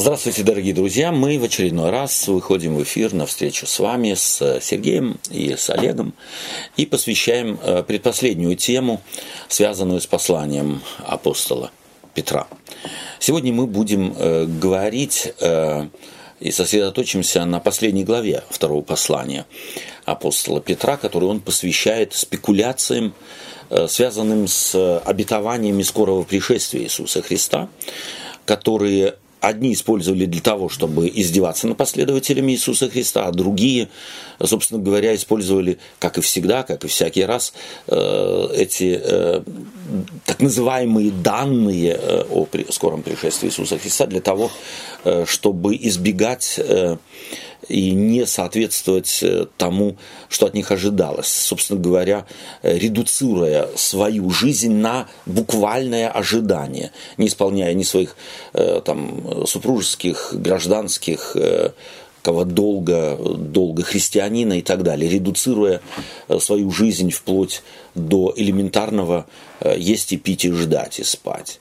Здравствуйте, дорогие друзья! Мы в очередной раз выходим в эфир на встречу с вами, с Сергеем и с Олегом, и посвящаем э, предпоследнюю тему, связанную с посланием апостола Петра. Сегодня мы будем э, говорить э, и сосредоточимся на последней главе второго послания апостола Петра, который он посвящает спекуляциям, связанным с обетованиями скорого пришествия Иисуса Христа, которые одни использовали для того, чтобы издеваться над последователями Иисуса Христа, а другие, собственно говоря, использовали, как и всегда, как и всякий раз, э, эти э, так называемые данные э, о скором пришествии Иисуса Христа для того, чтобы избегать и не соответствовать э, тому, что от них ожидалось. Собственно говоря, э, редуцируя свою жизнь на буквальное ожидание, не исполняя ни своих э, там, супружеских, гражданских, кого долго, долго христианина и так далее, редуцируя свою жизнь вплоть до элементарного есть и пить и ждать и спать.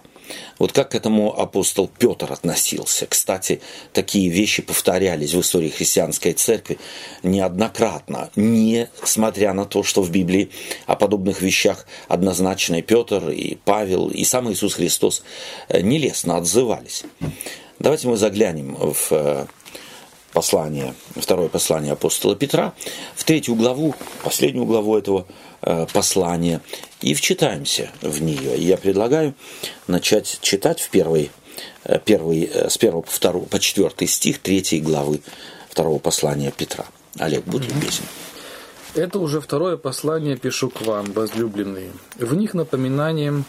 Вот как к этому апостол Петр относился? Кстати, такие вещи повторялись в истории христианской церкви неоднократно, несмотря на то, что в Библии о подобных вещах однозначно и Петр, и Павел, и сам Иисус Христос э, нелестно отзывались. Давайте мы заглянем в э, послание, второе послание апостола Петра, в третью главу, последнюю главу этого послания, и вчитаемся в нее. Я предлагаю начать читать в первой, э, первый, э, с первого по, второго, по четвертый стих третьей главы второго послания Петра. Олег, будь любезен. Это уже второе послание пишу к вам, возлюбленные. В них напоминанием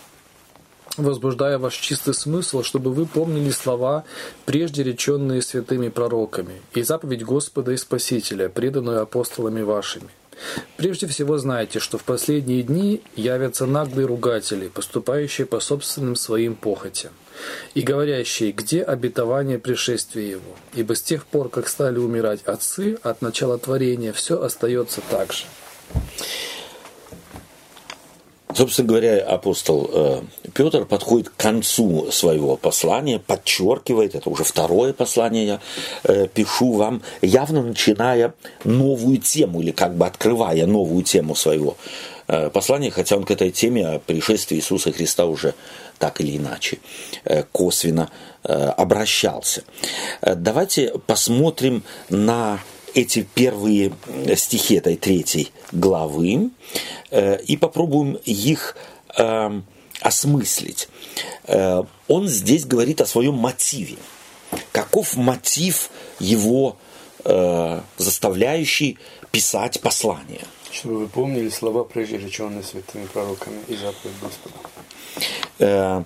возбуждая ваш чистый смысл, чтобы вы помнили слова, прежде реченные святыми пророками, и заповедь Господа и Спасителя, преданную апостолами вашими. Прежде всего знайте, что в последние дни явятся наглые ругатели, поступающие по собственным своим похотям, и говорящие, где обетование пришествия его. Ибо с тех пор, как стали умирать отцы, от начала творения все остается так же. Собственно говоря, апостол э, Петр подходит к концу своего послания, подчеркивает, это уже второе послание я э, пишу вам, явно начиная новую тему или как бы открывая новую тему своего э, послания, хотя он к этой теме о пришествии Иисуса Христа уже так или иначе косвенно обращался. Давайте посмотрим на эти первые стихи этой третьей главы э, и попробуем их эм, осмыслить. Э, он здесь говорит о своем мотиве. Каков мотив его э, заставляющий писать послание? Чтобы вы помнили слова, прежде реченные святыми пророками и заповедь Господа.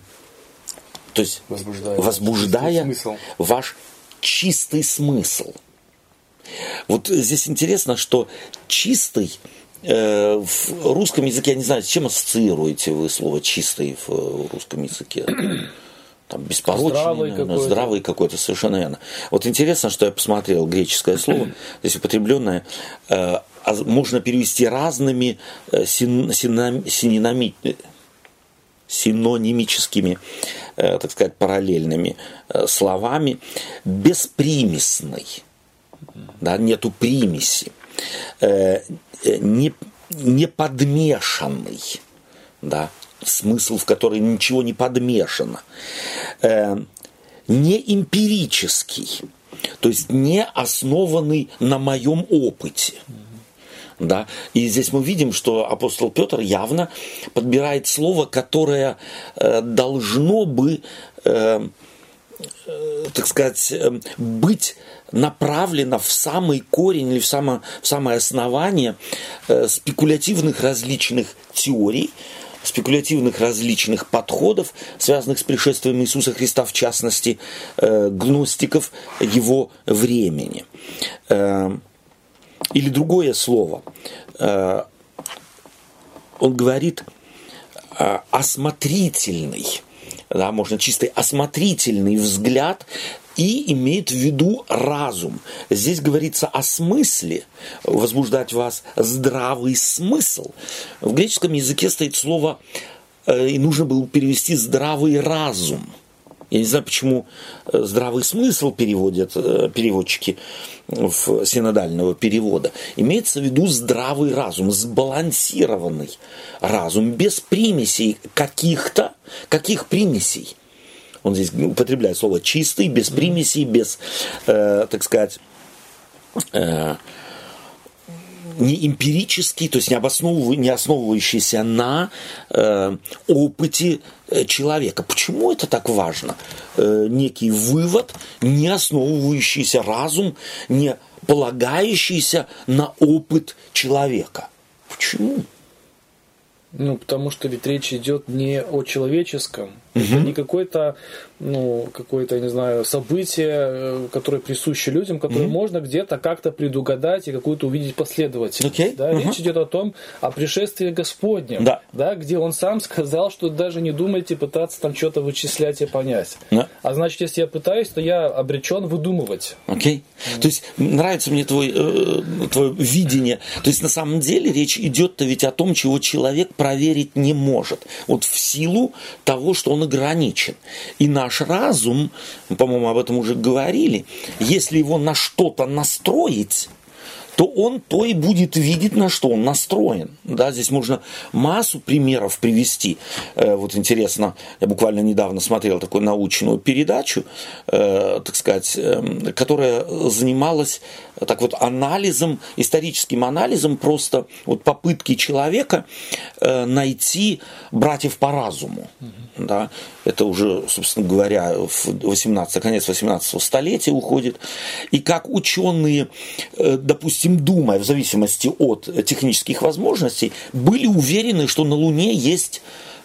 То есть возбуждая, возбуждая ваш чистый смысл – вот здесь интересно, что чистый э, в русском языке, я не знаю, с чем ассоциируете вы слово чистый в русском языке? Там беспорочный, здравый какой-то. здравый какой-то, совершенно верно. Вот интересно, что я посмотрел греческое слово, здесь употребленное, э, а можно перевести разными э, син, синами, синоними, синонимическими, так сказать, параллельными словами, беспримесный да, нету примеси, э, не, не подмешанный, да, смысл, в который ничего не подмешано, э, не эмпирический, то есть не основанный на моем опыте. Да? И здесь мы видим, что апостол Петр явно подбирает слово, которое э, должно бы, э, э, так сказать, э, быть направлена в самый корень или в, само, в самое основание э, спекулятивных различных теорий, спекулятивных различных подходов, связанных с пришествием Иисуса Христа, в частности, э, гностиков его времени. Э, или другое слово. Э, он говорит э, осмотрительный, да, можно чистый осмотрительный взгляд и имеет в виду разум. Здесь говорится о смысле, возбуждать вас здравый смысл. В греческом языке стоит слово, э, и нужно было перевести здравый разум. Я не знаю, почему э, здравый смысл переводят э, переводчики в синодального перевода. Имеется в виду здравый разум, сбалансированный разум, без примесей каких-то, каких примесей. Он здесь употребляет слово чистый, без примесей, без, э, так сказать, э, не эмпирический, то есть не, обоснов... не основывающийся на э, опыте э, человека. Почему это так важно? Э, некий вывод, не основывающийся разум, не полагающийся на опыт человека. Почему? Ну, потому что ведь речь идет не о человеческом, угу. это не какой-то ну, какое-то, я не знаю, событие, э, которое присуще людям, которое mm-hmm. можно где-то как-то предугадать и какую-то увидеть последовательность. Okay. Да? Mm-hmm. Речь идет о том, о пришествии Господнем, да. Да, где Он сам сказал, что даже не думайте пытаться там что-то вычислять и понять. Yeah. А значит, если я пытаюсь, то я обречен выдумывать. Окей. Okay. Mm-hmm. То есть нравится мне твой, э, твое видение. То есть на самом деле речь идет-то ведь о том, чего человек проверить не может. Вот в силу того, что он ограничен. И наш разум, по-моему, об этом уже говорили, если его на что-то настроить, то он то и будет видеть, на что он настроен. Да, здесь можно массу примеров привести. Э, вот интересно, я буквально недавно смотрел такую научную передачу, э, так сказать, э, которая занималась так вот анализом, историческим анализом просто вот попытки человека найти братьев по разуму. Угу. Да, это уже, собственно говоря, в 18, конец 18 столетия уходит. И как ученые, допустим, допустим, думая, в зависимости от технических возможностей, были уверены, что на Луне есть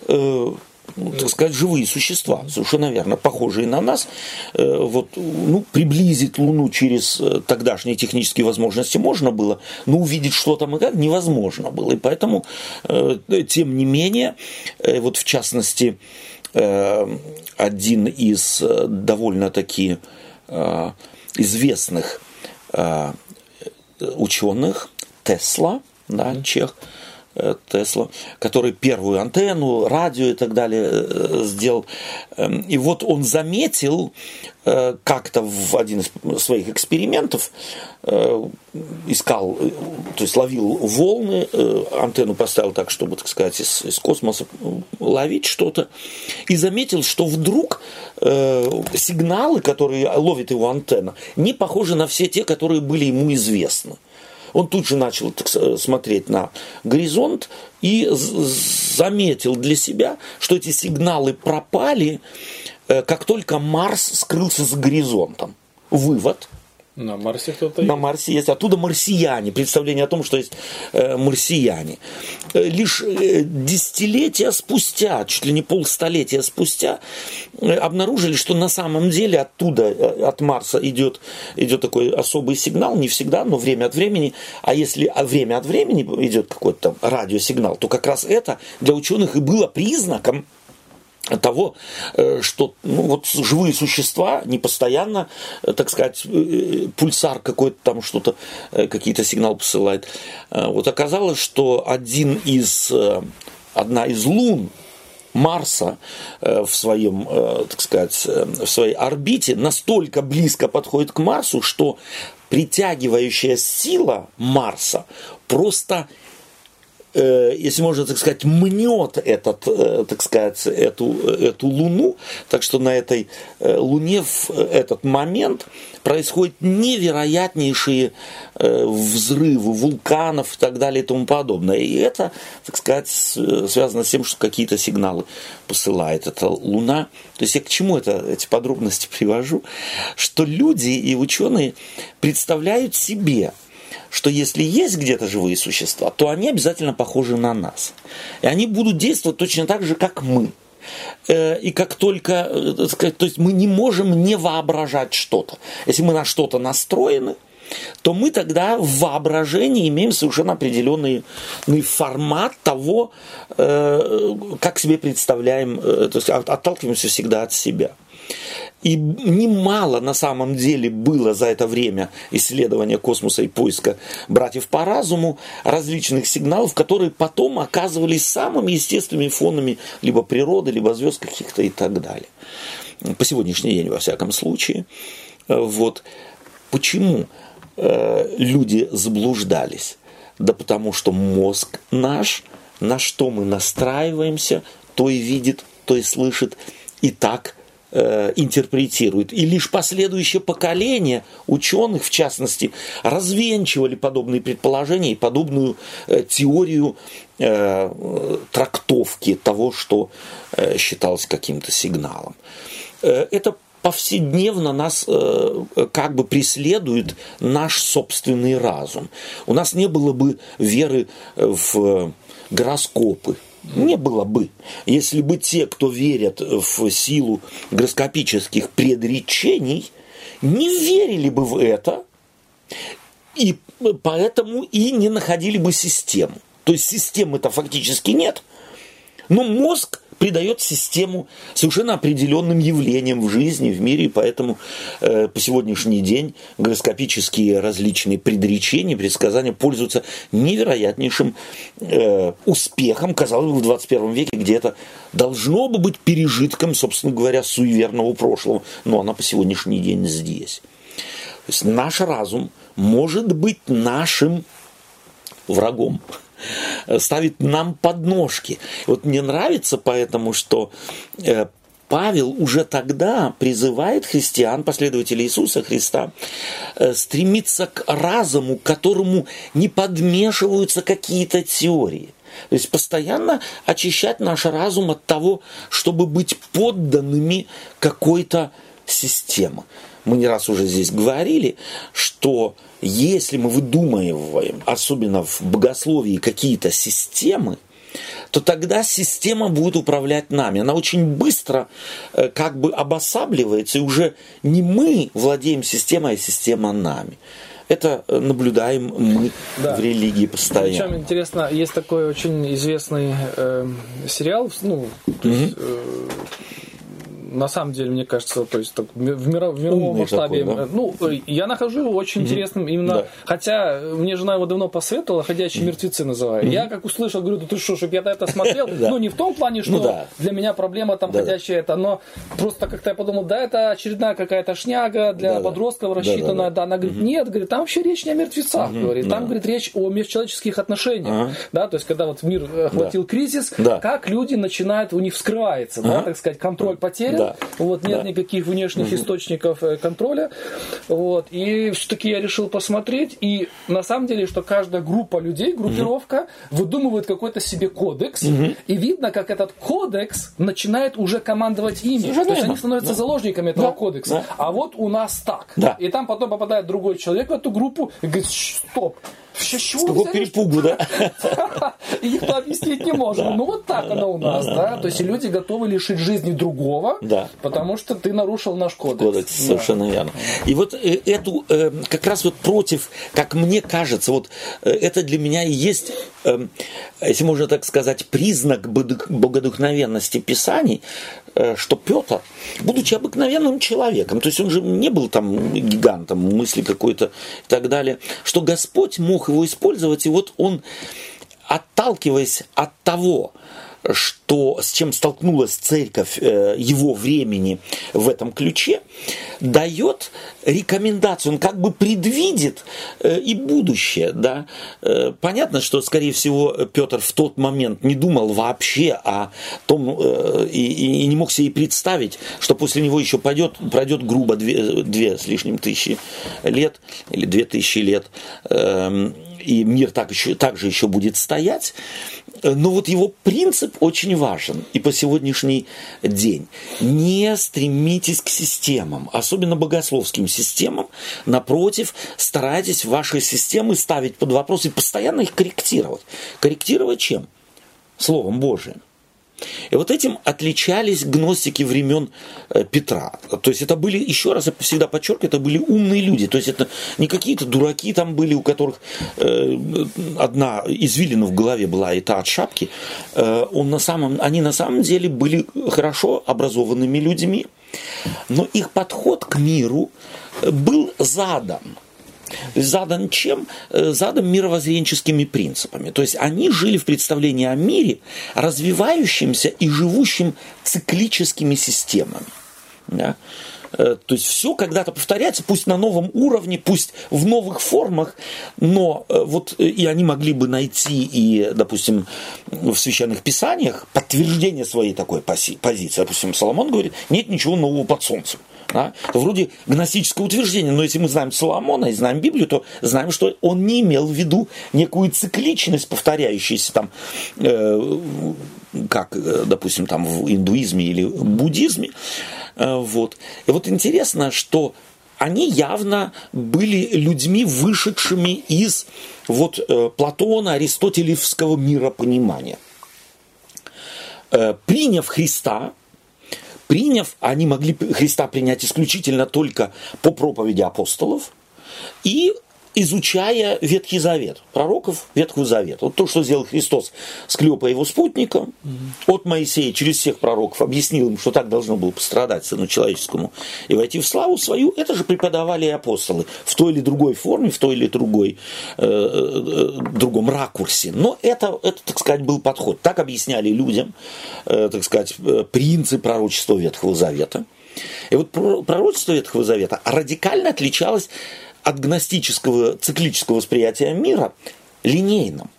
э, ну, так сказать, живые существа, совершенно верно, похожие на нас. Э, вот, ну, приблизить Луну через э, тогдашние технические возможности можно было, но увидеть, что там и как, невозможно было. И поэтому, э, тем не менее, вот в частности, один из довольно-таки известных ученых, Тесла, да, чех, э, Тесла, который первую антенну, радио и так далее э, сделал. Эм, и вот он заметил э, как-то в один из своих экспериментов, искал, то есть ловил волны, антенну поставил так, чтобы, так сказать, из, из космоса ловить что-то, и заметил, что вдруг сигналы, которые ловит его антенна, не похожи на все те, которые были ему известны. Он тут же начал смотреть на горизонт и заметил для себя, что эти сигналы пропали, э, как только Марс скрылся за горизонтом. Вывод – на Марсе кто-то На Марсе есть. Оттуда марсияне. Представление о том, что есть э, марсияне. Э, лишь э, десятилетия спустя, чуть ли не полстолетия спустя, э, обнаружили, что на самом деле оттуда, э, от Марса идет, идет такой особый сигнал. Не всегда, но время от времени. А если а время от времени идет какой-то радиосигнал, то как раз это для ученых и было признаком того, э, что ну, вот живые существа не постоянно, э, так сказать, э, пульсар какой-то там что-то, какие-то сигналы посылает. Вот оказалось, что один из, одна из лун Марса в своем, так сказать, в своей орбите настолько близко подходит к Марсу, что притягивающая сила Марса просто если можно так сказать, мнет этот, э, так сказать, эту, эту Луну, так что на этой э, Луне в этот момент происходят невероятнейшие взрывы вулканов и так далее и тому подобное. И это, так сказать, связано с тем, что какие-то сигналы посылает эта Луна. То есть я к чему это, эти подробности привожу? Что люди и ученые представляют себе что если есть где-то живые существа, то они обязательно похожи на нас. И они будут действовать точно так же, как мы. Э, и как только, э, то есть мы не можем не воображать что-то. Если мы на что-то настроены, то мы тогда в воображении имеем совершенно определенный формат того, э, как себе представляем, то есть отталкиваемся всегда от себя. И немало на самом деле было за это время исследования космоса и поиска братьев по разуму различных сигналов, которые потом оказывались самыми естественными фонами либо природы, либо звезд каких-то и так далее. по сегодняшний день во всяком случае. Вот. Почему люди заблуждались? Да потому что мозг наш, на что мы настраиваемся, то и видит, то и слышит, и так э, интерпретирует. И лишь последующее поколение ученых, в частности, развенчивали подобные предположения и подобную э, теорию э, трактовки того, что э, считалось каким-то сигналом. Э, это повседневно нас э, как бы преследует наш собственный разум. У нас не было бы веры в гороскопы, не было бы, если бы те, кто верят в силу гороскопических предречений, не верили бы в это, и поэтому и не находили бы систему. То есть системы-то фактически нет. Но мозг придает систему совершенно определенным явлениям в жизни, в мире, и поэтому э, по сегодняшний день гороскопические различные предречения, предсказания пользуются невероятнейшим э, успехом, казалось бы, в 21 веке, где это должно бы быть пережитком, собственно говоря, суеверного прошлого, но она по сегодняшний день здесь. То есть наш разум может быть нашим врагом ставит нам подножки. Вот мне нравится поэтому, что э, Павел уже тогда призывает христиан, последователей Иисуса Христа, э, стремиться к разуму, к которому не подмешиваются какие-то теории. То есть постоянно очищать наш разум от того, чтобы быть подданными какой-то системы. Мы не раз уже здесь говорили, что если мы выдумываем, особенно в богословии, какие-то системы, то тогда система будет управлять нами. Она очень быстро э, как бы обосабливается, и уже не мы владеем системой, а система нами. Это э, наблюдаем мы да. в религии постоянно. Причем интересно, есть такой очень известный э, сериал, ну, то есть, э, на самом деле, мне кажется, то есть так, в, миро, в мировом Умный масштабе, такой, да? ну, я нахожу его очень mm-hmm. интересным именно, да. хотя мне жена его давно посоветовала, «Ходячие mm-hmm. мертвецы» называю. Mm-hmm. Я как услышал, говорю, да ты что, чтобы я на это смотрел, ну, не в том плане, ну что для меня проблема там ходячая это, но просто как-то я подумал, да, это очередная какая-то шняга для подростков рассчитанная, да, она говорит, нет, говорит, там вообще речь не о мертвецах, говорит, там, говорит, речь о межчеловеческих отношениях, да, то есть когда вот мир охватил кризис, как люди начинают, у них вскрывается, да, так сказать, контроль потерян, да. Вот, нет да. никаких внешних угу. источников э, контроля. Вот, и все-таки я решил посмотреть. И на самом деле, что каждая группа людей, группировка, угу. выдумывает какой-то себе кодекс. Угу. И видно, как этот кодекс начинает уже командовать ими. Совершенно То есть они становятся да. заложниками этого да. кодекса. Да. А вот у нас так. Да. И там потом попадает другой человек в эту группу и говорит, стоп, с какого перепугу, да? И никто объяснить не может. Ну вот так оно у нас, да. То есть люди готовы лишить жизни другого, потому что ты нарушил наш кодекс. Кодекс, совершенно верно. И вот э, эту, э, как раз вот против, как мне кажется, вот э, это для меня и есть, если можно так сказать, признак богодухновенности Писаний, что Петр, будучи обыкновенным человеком, то есть он же не был там гигантом мысли какой-то и так далее, что Господь мог его использовать, и вот он, отталкиваясь от того, что, с чем столкнулась церковь э, его времени в этом ключе, дает рекомендацию, он как бы предвидит э, и будущее. Да? Э, понятно, что, скорее всего, Петр в тот момент не думал вообще о том, и, и не мог себе представить, что после него еще пойдет, пройдет грубо две, две с лишним тысячи лет, или две тысячи лет, эм, и мир так, еще, так же еще будет стоять. Но вот его принцип очень важен и по сегодняшний день. Не стремитесь к системам, особенно богословским системам. Напротив, старайтесь ваши системы ставить под вопрос и постоянно их корректировать. Корректировать чем? Словом Божиим. И вот этим отличались гностики времен э, Петра. То есть это были, еще раз я всегда подчеркиваю, это были умные люди. То есть это не какие-то дураки там были, у которых э, одна извилина в голове была, и та от шапки. Э, он на самом, они на самом деле были хорошо образованными людьми, но их подход к миру был задан задан чем? Э, задан мировоззренческими принципами. То есть они жили в представлении о мире, развивающемся и живущем циклическими системами. Да? Э, то есть все когда-то повторяется, пусть на новом уровне, пусть в новых формах, но э, вот э, и они могли бы найти и, допустим, в священных писаниях подтверждение своей такой позиции. Допустим, Соломон говорит, нет ничего нового под солнцем. Да? Это вроде гностическое утверждение, но если мы знаем Соломона и знаем Библию, то знаем, что он не имел в виду некую цикличность, повторяющуюся там, э, как, допустим, там в индуизме или буддизме. Э, вот. И вот интересно, что они явно были людьми, вышедшими из вот э, Платона, аристотелевского миропонимания. Э, приняв Христа, приняв, они могли Христа принять исключительно только по проповеди апостолов, и изучая Ветхий Завет, пророков Ветхого Завета. Вот то, что сделал Христос с Клёпой его спутником, mm-hmm. от Моисея через всех пророков объяснил им, что так должно было пострадать сыну человеческому и войти в славу свою, это же преподавали и апостолы в той или другой форме, в той или другой, э, э, другом ракурсе. Но это, это, так сказать, был подход. Так объясняли людям, э, так сказать, э, принцип пророчества Ветхого Завета. И вот пророчество Ветхого Завета радикально отличалось от гностического циклического восприятия мира линейным.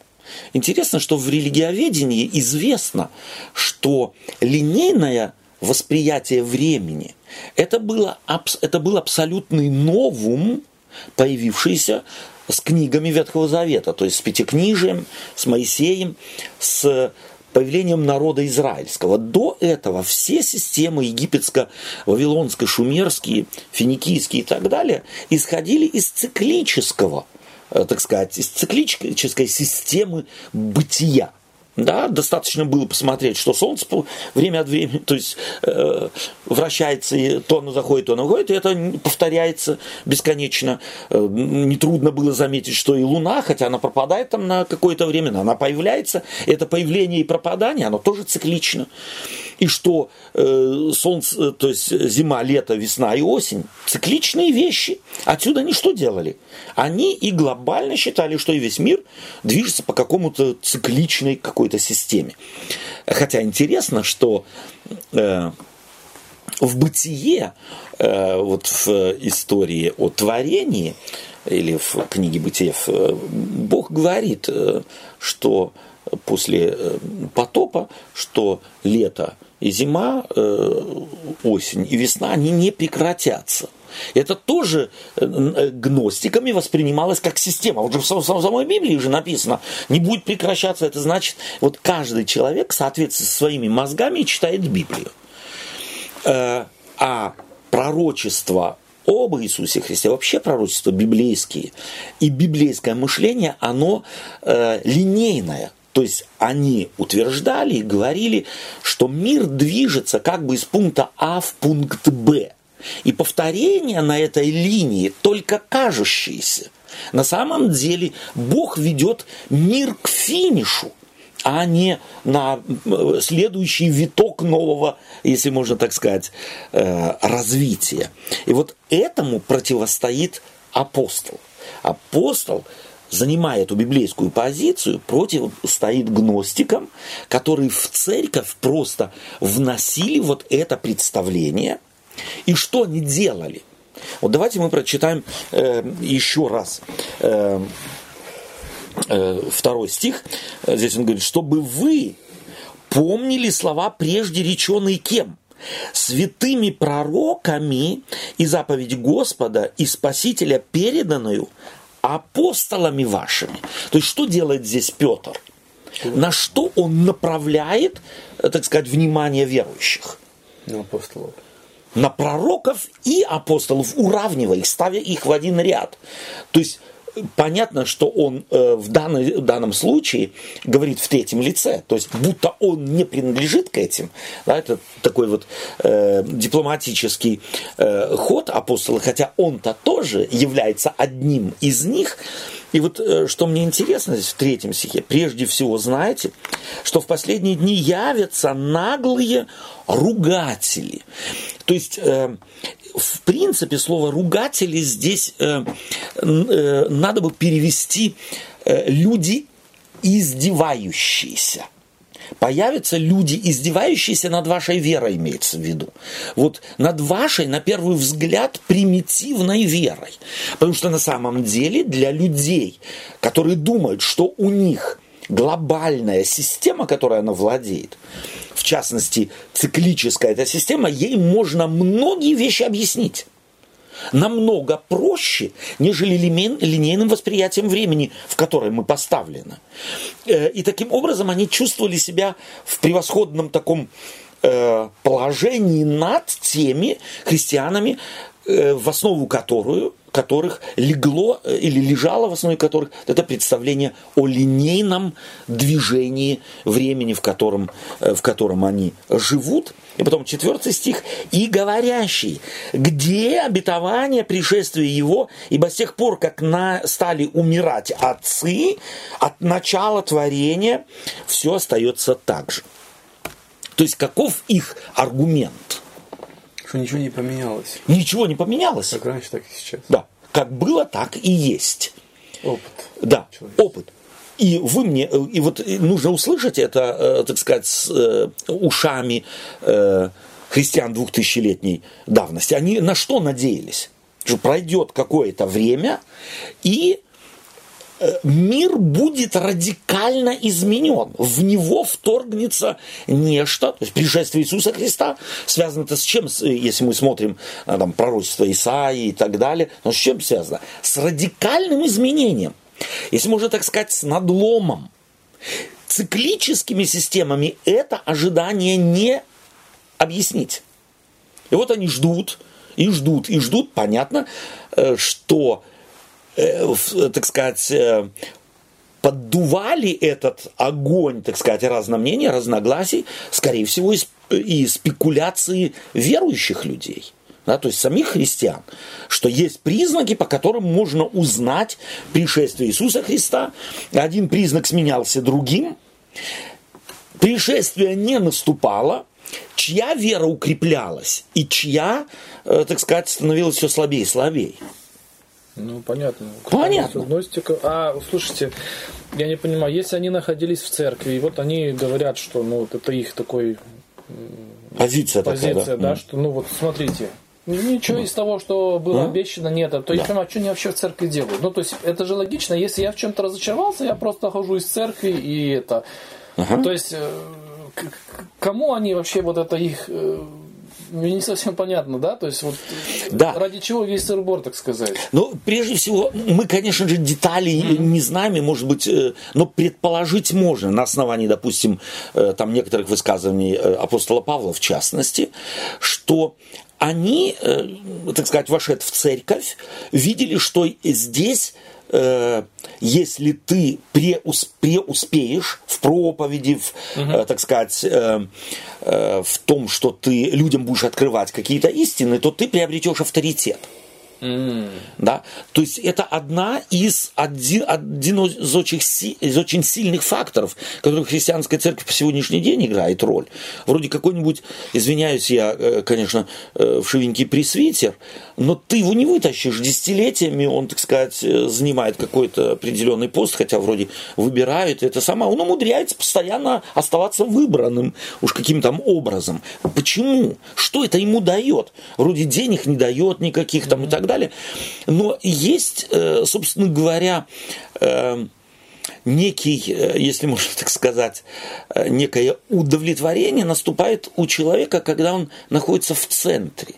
Интересно, что в религиоведении известно, что линейное восприятие времени это, было, это был абсолютный новум, появившийся с книгами Ветхого Завета, то есть с Пятикнижием, с Моисеем, с появлением народа израильского. До этого все системы египетско-вавилонской, шумерские, финикийские и так далее исходили из циклического, э, так сказать, из циклической системы бытия. Да, достаточно было посмотреть, что Солнце время от времени, то есть э, вращается, и то оно заходит, то оно выходит, и это повторяется бесконечно. Э, нетрудно было заметить, что и Луна, хотя она пропадает там на какое-то время, но она появляется. Это появление и пропадание, оно тоже циклично и что э, солнце, то есть зима, лето, весна и осень, цикличные вещи. Отсюда они что делали? Они и глобально считали, что и весь мир движется по какому-то цикличной какой-то системе. Хотя интересно, что э, в бытие, э, вот в истории о творении, или в книге Бытия, Бог говорит, э, что после э, потопа, что лето и зима, э, осень и весна, они не прекратятся. Это тоже э, гностиками воспринималось как система. Вот же в самой Библии уже написано, не будет прекращаться. Это значит, вот каждый человек в соответствии со своими мозгами читает Библию. А пророчество об Иисусе Христе, вообще пророчества библейские и библейское мышление, оно э, линейное. То есть они утверждали и говорили, что мир движется как бы из пункта А в пункт Б. И повторение на этой линии только кажущиеся. На самом деле Бог ведет мир к финишу, а не на э, следующий виток нового, если можно так сказать, э, развития. И вот этому противостоит апостол. Апостол занимая эту библейскую позицию, против стоит гностикам, которые в церковь просто вносили вот это представление. И что они делали? Вот давайте мы прочитаем э, еще раз э, э, второй стих. Здесь он говорит, чтобы вы помнили слова прежде реченные кем? святыми пророками и заповедь Господа и Спасителя, переданную апостолами вашими. То есть что делает здесь Петр? На что он направляет, э, так сказать, внимание верующих? На апостолов. На пророков и апостолов, уравнивая их, ставя их в один ряд. То есть понятно, что он э, в, данной, в данном случае говорит в третьем лице, то есть будто он не принадлежит к этим. Да, это такой вот э, дипломатический э, ход апостола, хотя он-то тоже является одним из них. И вот э, что мне интересно здесь в третьем стихе, прежде всего знаете, что в последние дни явятся наглые ругатели. То есть э, в принципе, слово ругатели здесь э, э, надо бы перевести э, люди издевающиеся. появятся люди, издевающиеся над вашей верой, имеется в виду. Вот над вашей, на первый взгляд, примитивной верой. Потому что на самом деле для людей, которые думают, что у них глобальная система, которой она владеет, в частности, циклическая эта система, ей можно многие вещи объяснить намного проще, нежели линейным восприятием времени, в которое мы поставлены. Э, и таким образом они чувствовали себя в превосходном таком э, положении над теми христианами, э, в основу которую которых легло э, или лежало в основе которых это представление о линейном движении времени, в котором, э, в котором они живут. И потом четвертый стих. «И говорящий, где обетование пришествия его, ибо с тех пор, как на, стали умирать отцы, от начала творения все остается так же». То есть каков их аргумент – что ничего не поменялось. Ничего не поменялось. Как раньше, так и сейчас. Да. Как было, так и есть. Опыт. Да, человек. опыт. И вы мне, и вот нужно услышать это, э, так сказать, с э, ушами э, христиан двухтысячелетней давности. Они на что надеялись? Что пройдет какое-то время, и Э, мир будет радикально изменен. В него вторгнется нечто, то есть пришествие Иисуса Христа, связано это с чем, если мы смотрим э, там, пророчество Исаии и так далее, но с чем связано? С радикальным изменением. Если можно так сказать, с надломом. Циклическими системами это ожидание не объяснить. И вот они ждут, и ждут, и ждут, понятно, э, что Э, так сказать, э, поддували этот огонь, так сказать, разномнения, разногласий, скорее всего, и спекуляции верующих людей. Да, то есть самих христиан, что есть признаки, по которым можно узнать пришествие Иисуса Христа. Один признак сменялся другим. Пришествие не наступало, чья вера укреплялась и чья, э, так сказать, становилась все слабее и слабее. Ну, понятно. Понятно. Гностика. А, слушайте, я не понимаю, если они находились в церкви, и вот они говорят, что ну, вот это их такой позиция, позиция такая, да, да, что ну вот смотрите, Ничего из того, что было обещано, нет. То есть, да. понимаю, что они вообще в церкви делают? Ну, то есть, это же логично. Если я в чем-то разочаровался, я просто хожу из церкви и это. Ага. То есть, э, кому они вообще вот это их э, мне не совсем понятно, да? То есть вот да. ради чего весь сырбор, так сказать? Ну, прежде всего, мы, конечно же, деталей mm-hmm. не знаем, и, может быть, э, но предположить можно на основании, допустим, э, там некоторых высказываний э, апостола Павла, в частности, что они, так сказать, вошед в церковь, видели, что здесь э, если ты преус, преуспеешь в проповеди, в, угу. э, так сказать, э, э, в том, что ты людям будешь открывать какие-то истины, то ты приобретешь авторитет. Mm. Да? То есть это одна из, один, один из, очень, из очень сильных факторов, который христианская церковь по сегодняшний день играет роль. Вроде какой-нибудь, извиняюсь, я, э, конечно, э, вшивенький пресвитер, но ты его не вытащишь десятилетиями, он, так сказать, э, занимает какой-то определенный пост, хотя вроде выбирают это самое, он умудряется постоянно оставаться выбранным уж каким-то образом. Почему? Что это ему дает? Вроде денег не дает никаких там mm-hmm. и так далее. Но есть, э, собственно говоря, э, некий, если можно так сказать, некое удовлетворение наступает у человека, когда он находится в центре.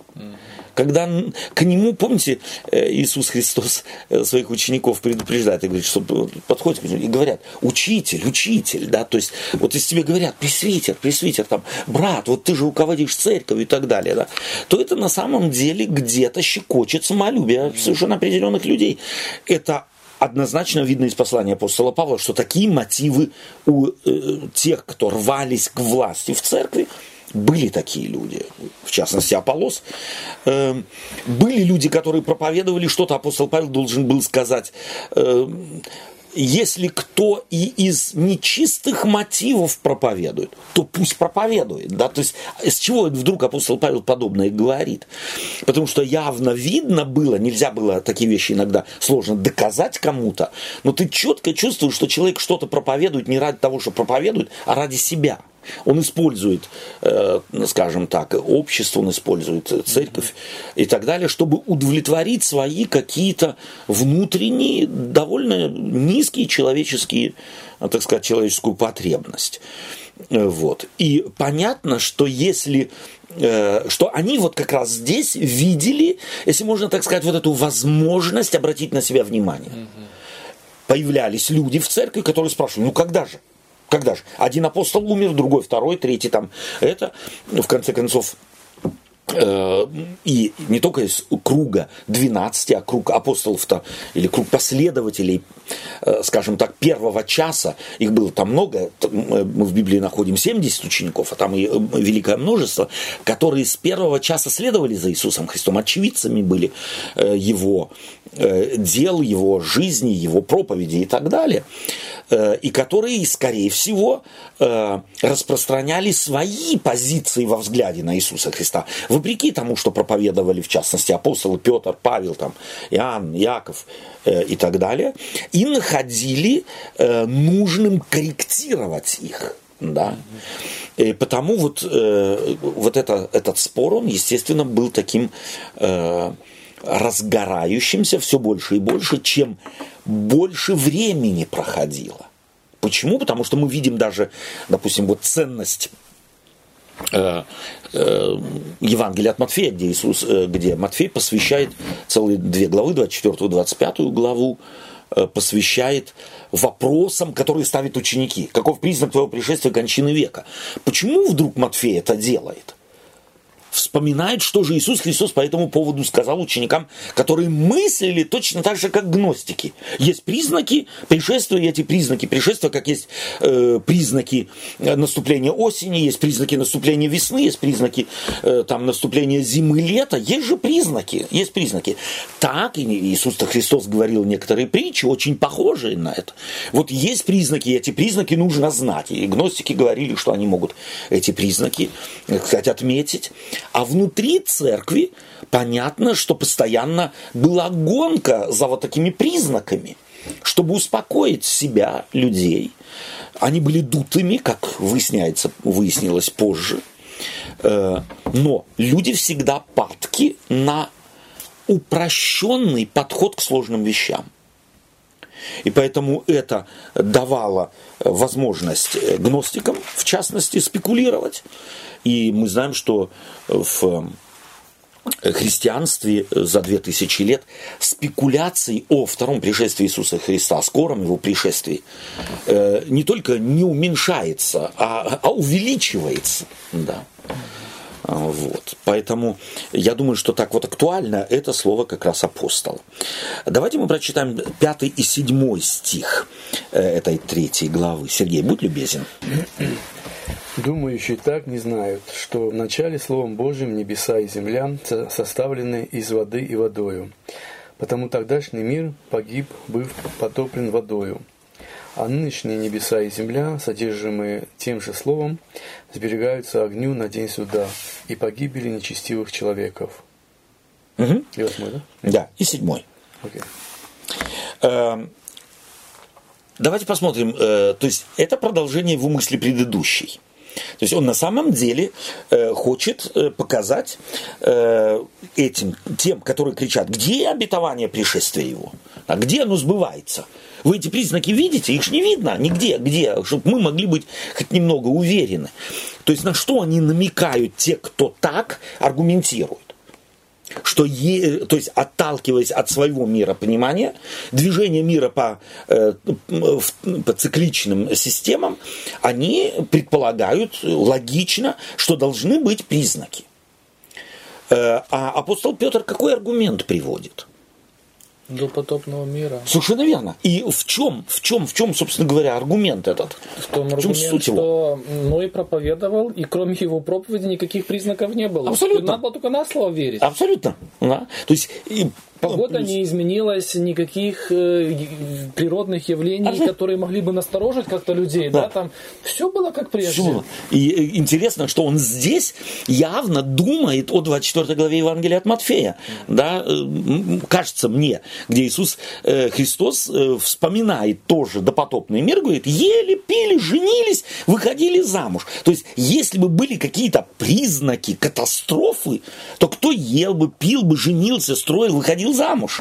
Когда к нему, помните, Иисус Христос своих учеников предупреждает и говорит, что подходит к нему и говорят, учитель, учитель, да, то есть вот если тебе говорят, пресвитер, пресвитер, там, брат, вот ты же руководишь церковью и так далее, да, то это на самом деле где-то щекочет самолюбие совершенно определенных людей. Это однозначно видно из послания апостола Павла, что такие мотивы у э, тех, кто рвались к власти в церкви, были такие люди, в частности Аполос. Эм, были люди, которые проповедовали что-то, апостол Павел должен был сказать, эм, если кто и из нечистых мотивов проповедует, то пусть проповедует. Да? То есть с чего вдруг апостол Павел подобное говорит? Потому что явно видно было, нельзя было такие вещи иногда сложно доказать кому-то, но ты четко чувствуешь, что человек что-то проповедует не ради того, что проповедует, а ради себя. Он использует, э, скажем так, общество, он использует церковь и так далее, чтобы удовлетворить свои какие-то внутренние, довольно низкие человеческие, э, так сказать, человеческую потребность. Э, вот. И понятно, что если что они вот как раз здесь видели, если можно так сказать, вот эту возможность обратить на себя внимание. Появлялись люди в церкви, которые спрашивали, ну когда же? Когда же? Один апостол умер, другой, второй, третий там. Это, в конце концов, и не только из круга 12, а круг апостолов-то, или круг последователей, э, скажем так, первого часа, их было там много, мы в Библии находим 70 учеников, а там и э, великое множество, которые с первого часа следовали за Иисусом Христом, очевидцами были его дел, его жизни, его проповеди и так далее. Э, и которые, скорее всего, э, распространяли свои позиции во взгляде на Иисуса Христа, вопреки тому, что проповедовали, в частности, апостолы Петр, Павел, там, Иоанн, Яков э, и так далее, и находили нужным корректировать их. Да. И потому вот, вот это, этот спор, он, естественно, был таким разгорающимся все больше и больше, чем больше времени проходило. Почему? Потому что мы видим даже, допустим, вот ценность э, э, Евангелия от Матфея, где Иисус, э, где Матфей посвящает целые две главы, 24-25 главу, посвящает вопросам, которые ставят ученики. Каков признак твоего пришествия кончины века? Почему вдруг Матфей это делает? Вспоминает, что же Иисус Христос по этому поводу сказал ученикам, которые мыслили точно так же, как гностики. Есть признаки пришествия, и эти признаки пришествия, как есть э, признаки наступления осени, есть признаки наступления весны, есть признаки э, там, наступления зимы, лета, есть же признаки, есть признаки. Так и Иисус Христос говорил некоторые притчи, очень похожие на это. Вот есть признаки, и эти признаки нужно знать. И гностики говорили, что они могут эти признаки, так сказать, отметить. А внутри церкви понятно, что постоянно была гонка за вот такими признаками, чтобы успокоить себя, людей. Они были дутыми, как выясняется, выяснилось позже. Э, но люди всегда падки на упрощенный подход к сложным вещам. И поэтому это давало возможность гностикам, в частности, спекулировать и мы знаем, что в христианстве за две тысячи лет спекуляций о втором пришествии Иисуса Христа, о скором его пришествии, э, не только не уменьшается, а, а увеличивается. Да. А, вот. Поэтому я думаю, что так вот актуально это слово как раз апостола. Давайте мы прочитаем пятый и седьмой стих э, этой третьей главы. Сергей, будь любезен. Думающие так не знают, что в начале Словом Божьим небеса и земля составлены из воды и водою. Потому тогдашний мир погиб, быв потоплен водою. А нынешние небеса и земля, содержимые тем же словом, сберегаются огню на день суда и погибели нечестивых человеков. Угу. И восьмой, да? Да, и седьмой. Okay. Давайте посмотрим. Э, то есть это продолжение в мысли предыдущей. То есть он на самом деле э, хочет э, показать этим, тем, которые кричат, где обетование пришествия его, а где оно сбывается. Вы эти признаки видите, их же не видно нигде, где, чтобы мы могли быть хоть немного уверены. То есть на что они намекают те, кто так аргументирует что е, то есть отталкиваясь от своего мира понимания, движение мира по, э, по цикличным системам, они предполагают логично, что должны быть признаки. Э, а апостол Петр какой аргумент приводит? До потопного мира. Совершенно верно. И в чем, в чем, в чем, собственно говоря, аргумент этот? В том в чем аргумент, суть его? что Ной проповедовал, и кроме его проповеди никаких признаков не было. Абсолютно. Надо было только на слово верить. Абсолютно. Да. То есть и Погода плюс. не изменилась, никаких э, природных явлений, Ага. которые могли бы насторожить как-то людей, да, Да. там все было как прежде. Всё. И э, интересно, что он здесь явно думает о 24 главе Евангелия от Матфея. Да, э, кажется мне, где Иисус Христос вспоминает тоже допотопный мир, говорит, ели, пили, женились, выходили замуж. То есть, если бы были какие-то признаки катастрофы, то кто ел бы, пил бы, женился, строил, выходил замуж.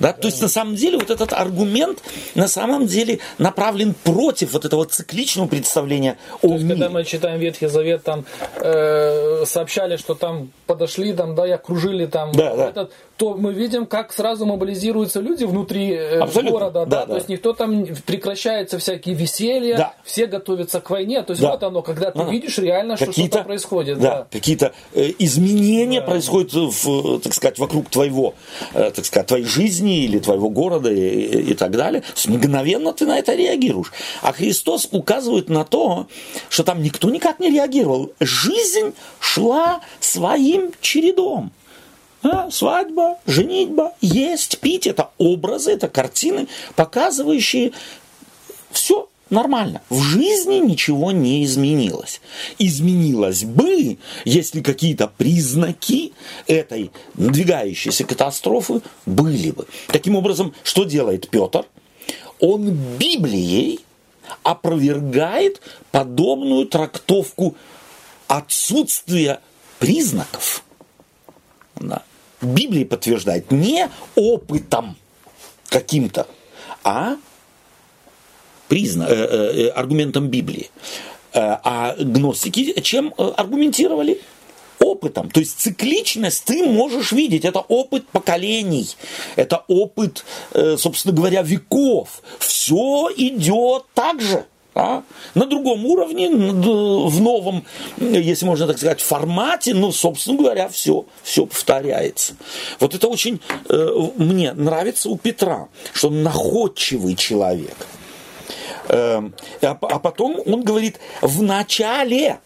Да, то есть на самом деле вот этот аргумент на самом деле направлен против вот этого цикличного представления о То есть, мире. когда мы читаем Ветхий Завет, там э, сообщали, что там подошли, там, да, и окружили там Да, да. этот, то мы видим, как сразу мобилизируются люди внутри э, города, да, Да, то да. есть никто там прекращается всякие веселья, Да. все готовятся к войне, то есть Да. вот оно, когда ты Ага. видишь реально, что что-то происходит, да, да. какие-то э, изменения происходят, в, э, так сказать, вокруг твоего, э, так сказать, твоей жизни или твоего города и, и- так далее. Мгновенно ты на это реагируешь. А Христос указывает на то, что там никто никак не реагировал. Жизнь шла своим чередом. А, свадьба, женитьба, есть, пить, это образы, это картины, показывающие все нормально. В жизни ничего не изменилось. Изменилось бы, если какие-то признаки этой надвигающейся катастрофы были бы. Таким образом, что делает Петр? Он Библией опровергает подобную трактовку отсутствия признаков. Да. Библия подтверждает не опытом каким-то, а призна, э, э, аргументом Библии. Э, а гностики чем э, аргументировали? Опытом. То есть цикличность ты можешь видеть. Это опыт поколений. Это опыт, э, собственно говоря, веков. Все идет так же. а? На другом уровне, в новом, если можно так сказать, формате, но, собственно говоря, все, все повторяется. Вот это очень э, мне нравится у Петра, что он находчивый человек. Эм, А а потом он говорит, в начале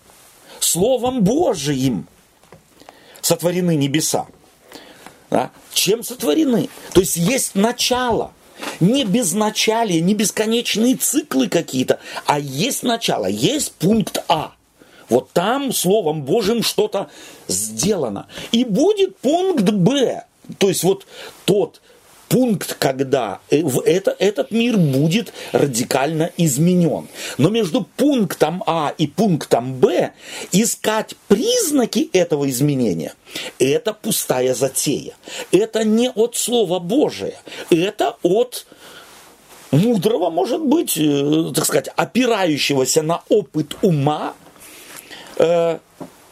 Словом Божиим сотворены небеса. Да? Чем сотворены? То есть есть начало. Не безначалие, не бесконечные циклы какие-то, а есть начало, есть пункт А. Вот там Словом Божьим что-то сделано. И будет пункт Б. То есть вот тот пункт, когда э, это, этот мир будет радикально изменен. Но между пунктом А и пунктом Б искать признаки этого изменения – это пустая затея. Это не от Слова Божия, это от мудрого, может быть, э, так сказать, опирающегося на опыт ума, э,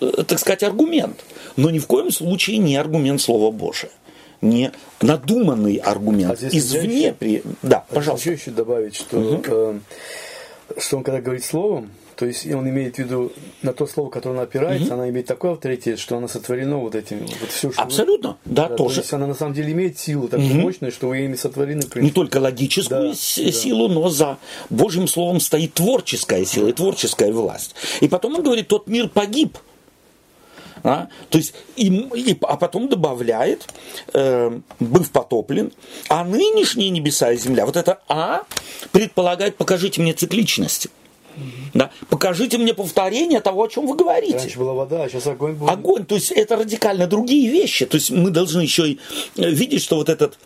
э, так сказать, аргумент. Но ни в коем случае не аргумент Слова Божия. Не надуманный аргумент. А здесь Извне. еще- При... Да, пожалуйста. Хочу еще добавить, что, э, что он когда говорит словом, то есть он имеет в виду на то слово, которое он опирается, она имеет такой авторитет, что она сотворена вот этим. Вот все, что Абсолютно, да, Да, тоже. То есть она на самом деле имеет силу такую мощную, что вы ими сотворены. Не только логическую Да, с- да. силу, но за Божьим Словом стоит творческая сила и творческая власть. И потом он говорит, тот мир погиб. А? То есть, и, и- а потом добавляет, э, быв потоплен, а нынешние небеса и земля, вот это А предполагает, покажите мне цикличность. Да? Покажите мне повторение того, о чем вы говорите. Раньше была вода, а сейчас огонь будет. Огонь, то есть это радикально другие вещи. То есть мы должны еще и э, видеть, что вот этот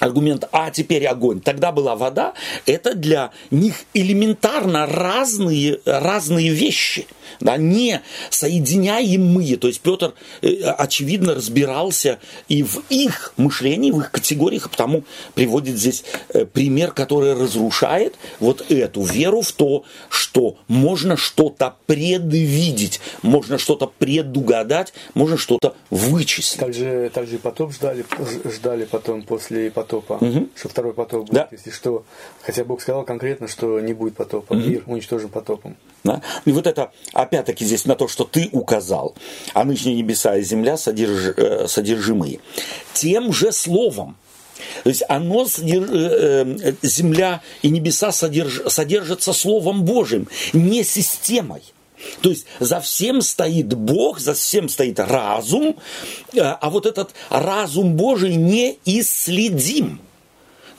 аргумент, а теперь огонь, тогда была вода, это для них элементарно разные, разные вещи, да, не соединяемые. То есть Петр, э, очевидно, разбирался и в их мышлении, в их категориях, потому приводит здесь э, пример, который разрушает вот эту веру в то, что можно что-то предвидеть, можно что-то предугадать, можно что-то вычислить. Также, также и потоп ждали, ждали потом после потопа, что второй потоп будет, Да. если что. Хотя Бог сказал конкретно, что не будет потопа, мир уничтожен потопом. Да? И вот это, опять-таки, здесь на то, что ты указал, а нынешние небеса и земля содерж- э, содержимые. Тем же словом. То есть оно, э, э, земля и небеса содерж- содержатся Словом Божьим, не системой. То есть за всем стоит Бог, за всем стоит разум, э, а вот этот разум Божий неисследим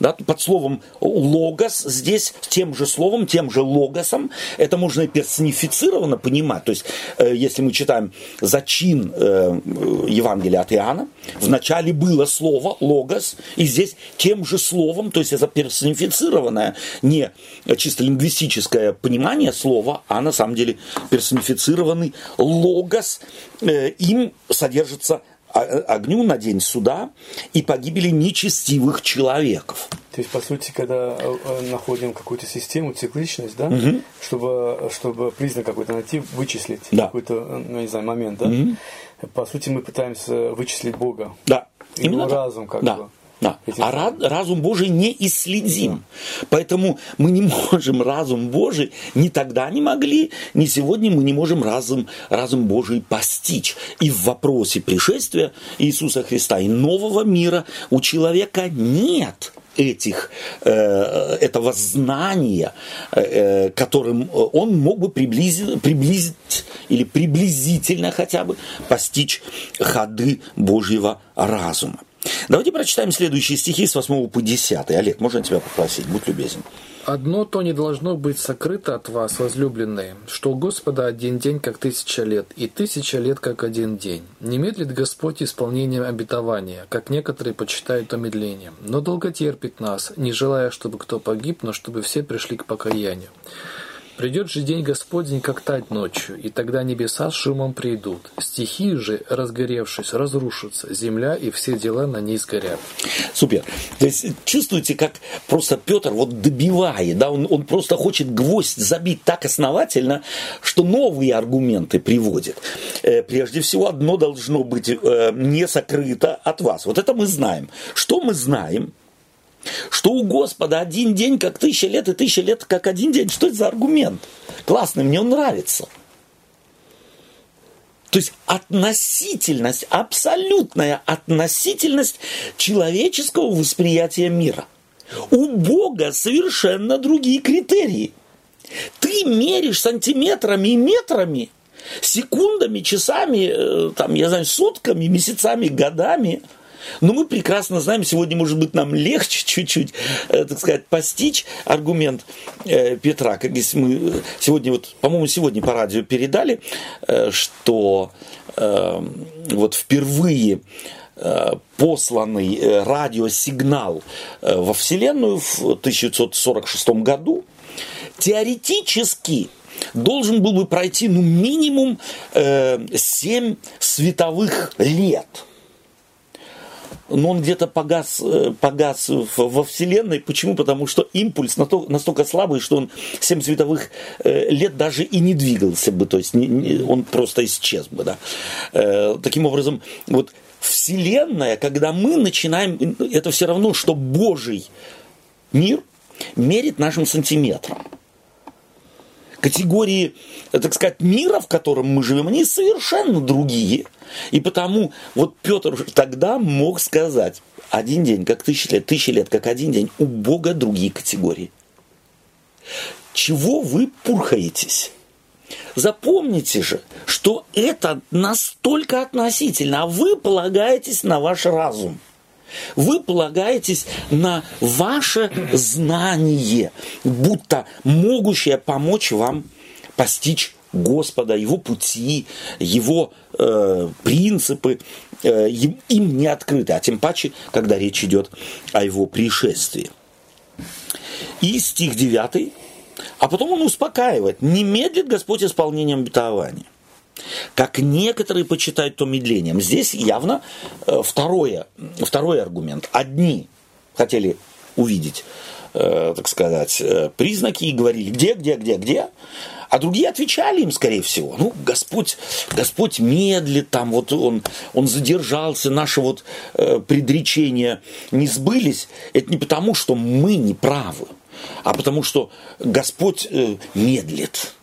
да, под словом логос, здесь тем же словом, тем же логосом, это можно персонифицированно понимать. То есть, э, если мы читаем зачин э, Евангелия от Иоанна, вначале было слово логос, и здесь тем же словом, то есть это персонифицированное, не чисто лингвистическое понимание слова, а на самом деле персонифицированный логос, э, им содержится огню на день суда и погибели нечестивых человеков. То есть, по сути, когда э, э, находим какую-то систему, цикличность, да, угу. чтобы, чтобы признак какой-то найти, вычислить да. какой-то, э, ну, не знаю, момент, да, угу. по сути, мы пытаемся вычислить Бога. Да. Именно разум, как да. бы. Да. А разум Божий неисследим. Да. Поэтому мы не можем разум Божий, ни тогда не могли, ни сегодня мы не можем разум, разум Божий постичь. И в вопросе пришествия Иисуса Христа и нового мира у человека нет этих, э, этого знания, э, которым он мог бы приблизить, приблизить или приблизительно хотя бы постичь ходы Божьего разума. Давайте прочитаем следующие стихи с 8 по 10. Олег, можно тебя попросить? Будь любезен. Одно то не должно быть сокрыто от вас, возлюбленные, что у Господа один день, как тысяча лет, и тысяча лет, как один день. Не медлит Господь исполнением обетования, как некоторые почитают омедлением, но долго терпит нас, не желая, чтобы кто погиб, но чтобы все пришли к покаянию. Придет же день Господень, как тать ночью, и тогда небеса с шумом придут. Стихии же, разгоревшись, разрушатся, земля и все дела на ней сгорят. Супер. То есть чувствуете, как просто Петр вот добивает, да, он, он просто хочет гвоздь забить так основательно, что новые аргументы приводит. Э, прежде всего, одно должно быть э, не сокрыто от вас. Вот это мы знаем. Что мы знаем? Что у Господа один день как тысяча лет, и тысяча лет как один день. Что это за аргумент? Классный, мне он нравится. То есть относительность, абсолютная относительность человеческого восприятия мира. У Бога совершенно другие критерии. Ты меришь сантиметрами и метрами, секундами, часами, э, там, я знаю, сутками, месяцами, годами – но мы прекрасно знаем, сегодня, может быть, нам легче чуть-чуть, э, так сказать, постичь аргумент э, Петра. Как если мы сегодня, вот, по-моему, сегодня по радио передали, э, что вот впервые посланный радиосигнал во Вселенную в 1946 году теоретически должен был бы пройти ну, минимум 7 световых лет – но он где-то погас, э, погас во Вселенной. Почему? Потому что импульс настолько слабый, что он 7 световых э, лет даже и не двигался бы, то есть он просто исчез бы. Да. Э, таким образом, вот Вселенная, когда мы начинаем, это все равно, что Божий мир мерит нашим сантиметром категории, так сказать, мира, в котором мы живем, они совершенно другие. И потому вот Петр тогда мог сказать, один день, как тысяча лет, тысяча лет, как один день, у Бога другие категории. Чего вы пурхаетесь? Запомните же, что это настолько относительно, а вы полагаетесь на ваш разум. Вы полагаетесь на ваше знание, будто могущее помочь вам постичь Господа, Его пути, Его э, принципы, э, им, не открыты, а тем паче, когда речь идет о Его пришествии. И стих 9, а потом он успокаивает, не медлит Господь исполнением обетования. Как некоторые почитают то медлением. Здесь явно э, второе, второй аргумент. Одни хотели увидеть, так сказать, э, признаки и говорили, где, где, где, где. А другие отвечали им, скорее всего, ну, Господь, Господь медлит, там вот он, он задержался, наши вот э, предречения не сбылись. Это не потому, что мы не правы, а потому что Господь э, медлит.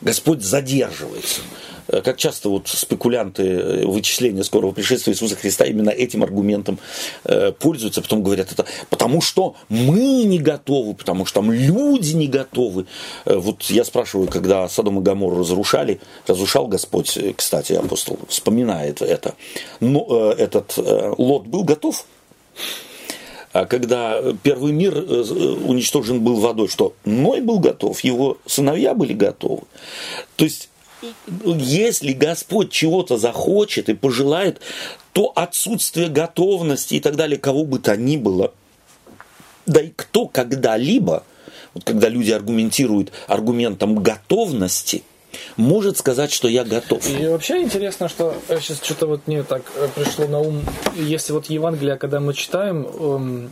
Господь задерживается. Э, как часто вот спекулянты э, вычисления скорого пришествия Иисуса Христа именно этим аргументом э, пользуются, потом говорят это, потому что мы не готовы, потому что там люди не готовы. Вот я спрашиваю, когда Содом и Гамору разрушали, разрушал Господь, кстати, апостол вспоминает это, но этот Лот был готов? А когда первый мир уничтожен был водой, что Ной был готов, его сыновья были готовы. То есть если Господь чего-то захочет и пожелает, то отсутствие готовности и так далее, кого бы то ни было, да и кто когда-либо, вот когда люди аргументируют аргументом готовности, может сказать, что я готов. И вообще интересно, что сейчас что-то вот мне так э, пришло на ум, если вот Евангелие, когда мы читаем, эм,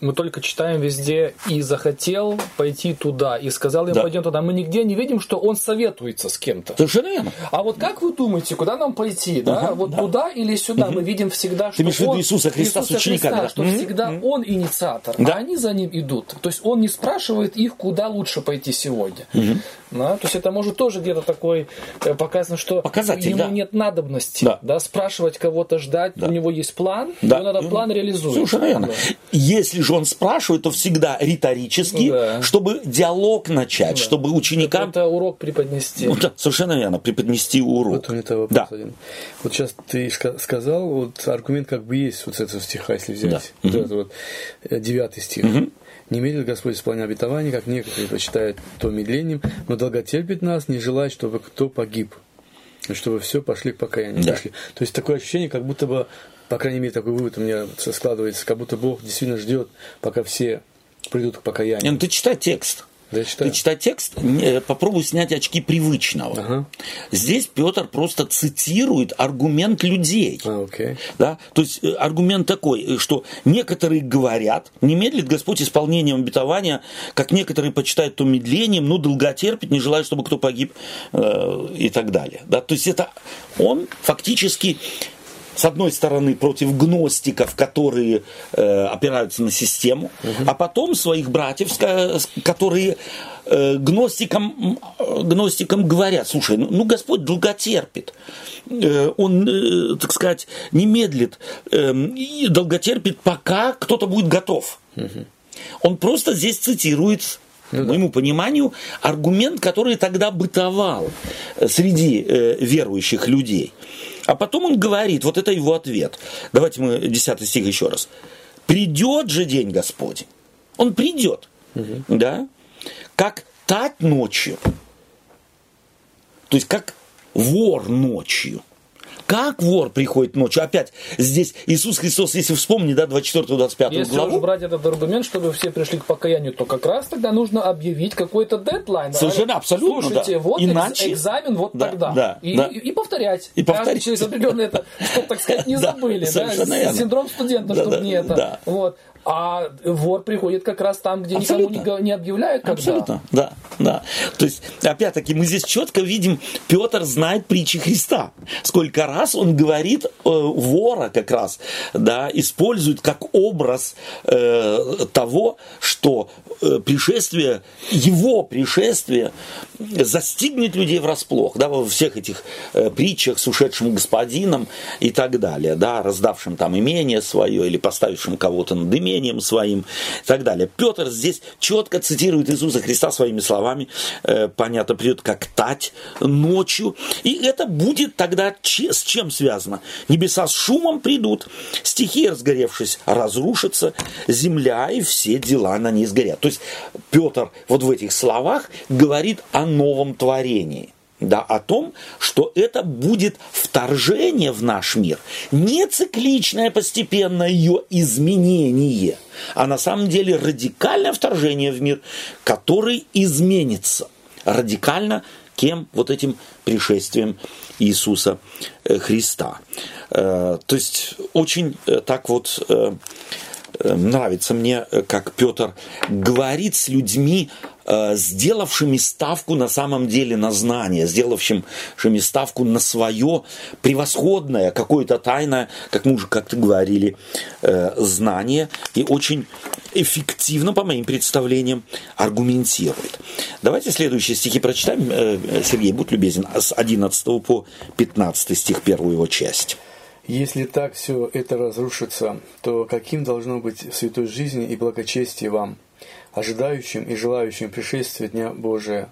мы только читаем везде и захотел пойти туда, и сказал им, да. пойдем туда. Мы нигде не видим, что он советуется с кем-то. Совершенно верно. А вот как вы думаете, куда нам пойти? Да? Ага, вот да. туда или сюда? Угу. Мы видим всегда, что Ты имеешь в виду Иисуса Христа Иисуса с учениками? Христа, да? что угу. всегда угу. он инициатор, да. а они за ним идут. То есть он не спрашивает их, куда лучше пойти сегодня. Угу. Да? То есть это может тоже где-то такой э, показано, что Показатель, ему да. нет надобности да. Да, спрашивать кого-то, ждать, да. у него есть план, да. и он этот план реализует. Совершенно верно. Да. Если же он спрашивает, то всегда риторически, да. чтобы диалог начать, да. чтобы ученикам... Это урок преподнести. Ну, да, совершенно верно, преподнести урок. Вот у меня вопрос да. один. Вот сейчас ты сказал, вот аргумент как бы есть вот с этого стиха, если взять. Да. Вот угу. это вот э, девятый стих. Угу. Не медлит Господь исполнять обетование, как некоторые посчитают то медлением, но долготерпит нас, не желает, чтобы кто погиб, чтобы все пошли к покаянию. Да. Пошли. То есть такое ощущение, как будто бы, по крайней мере, такой вывод у меня складывается, как будто Бог действительно ждет, пока все придут к покаянию. Ну, ты читай текст. Да, Ты читай текст, попробуй снять очки привычного. Ага. Здесь Петр просто цитирует аргумент людей. А, okay. да? То есть э, аргумент такой, э, что некоторые говорят, не медлит Господь исполнением обетования, как некоторые почитают то медлением, но долготерпит, не желая, чтобы кто погиб э, и так далее. Да? То есть это он фактически с одной стороны, против гностиков, которые э, опираются на систему, угу. а потом своих братьев, которые э, гностикам, гностикам говорят, слушай, ну, ну Господь долготерпит, э, он, э, так сказать, не медлит, э, долготерпит, пока кто-то будет готов. Угу. Он просто здесь цитирует ну, да. моему пониманию, аргумент, который тогда бытовал среди э, верующих людей. А потом он говорит, вот это его ответ. Давайте мы 10 стих еще раз. Придет же день Господень. Он придет. Угу. Да? Как тать ночью. То есть как вор ночью. Как вор приходит ночью? Опять здесь Иисус Христос, если вспомни, да, 24-25 если главу. Если брать этот аргумент, чтобы все пришли к покаянию, то как раз тогда нужно объявить какой-то дедлайн. Совершенно, абсолютно, Слушайте, да. вот Иначе... экзамен вот да, тогда. Да, и, да. И, и повторять. И повторять. через определенное это, чтобы, так сказать, не забыли. Да, Синдром студента, чтобы не это. Вот. А вор приходит как раз там, где Абсолютно. никому не, не объявляют когда. Абсолютно, да, да. То есть, опять-таки, мы здесь четко видим, Петр знает притчи Христа. Сколько раз он говорит э, вора как раз, да, использует как образ э, того, что э, пришествие, его пришествие застигнет людей врасплох, да, во всех этих э, притчах с ушедшим господином и так далее, да, раздавшим там имение свое или поставившим кого-то над имением, мышлением своим и так далее. Петр здесь четко цитирует Иисуса Христа своими словами, э, понятно, придет как тать ночью, и это будет тогда с чем связано? Небеса с шумом придут, стихи, разгоревшись, разрушатся, земля и все дела на ней сгорят. То есть Петр вот в этих словах говорит о новом творении да, о том, что это будет вторжение в наш мир, не цикличное постепенное ее изменение, а на самом деле радикальное вторжение в мир, который изменится радикально кем? Вот этим пришествием Иисуса э, Христа. Э, то есть очень э, так вот нравится мне, как Петр говорит с людьми сделавшими ставку на самом деле на знание, сделавшими ставку на свое превосходное, какое-то тайное, как мы уже как-то говорили, э, знание. И очень эффективно, по моим представлениям, аргументирует. Давайте следующие стихи прочитаем. Э, Сергей, будь любезен, с 11 по 15 стих, первую его часть. Если так все это разрушится, то каким должно быть святой жизни и благочестие вам, ожидающим и желающим пришествия Дня Божия,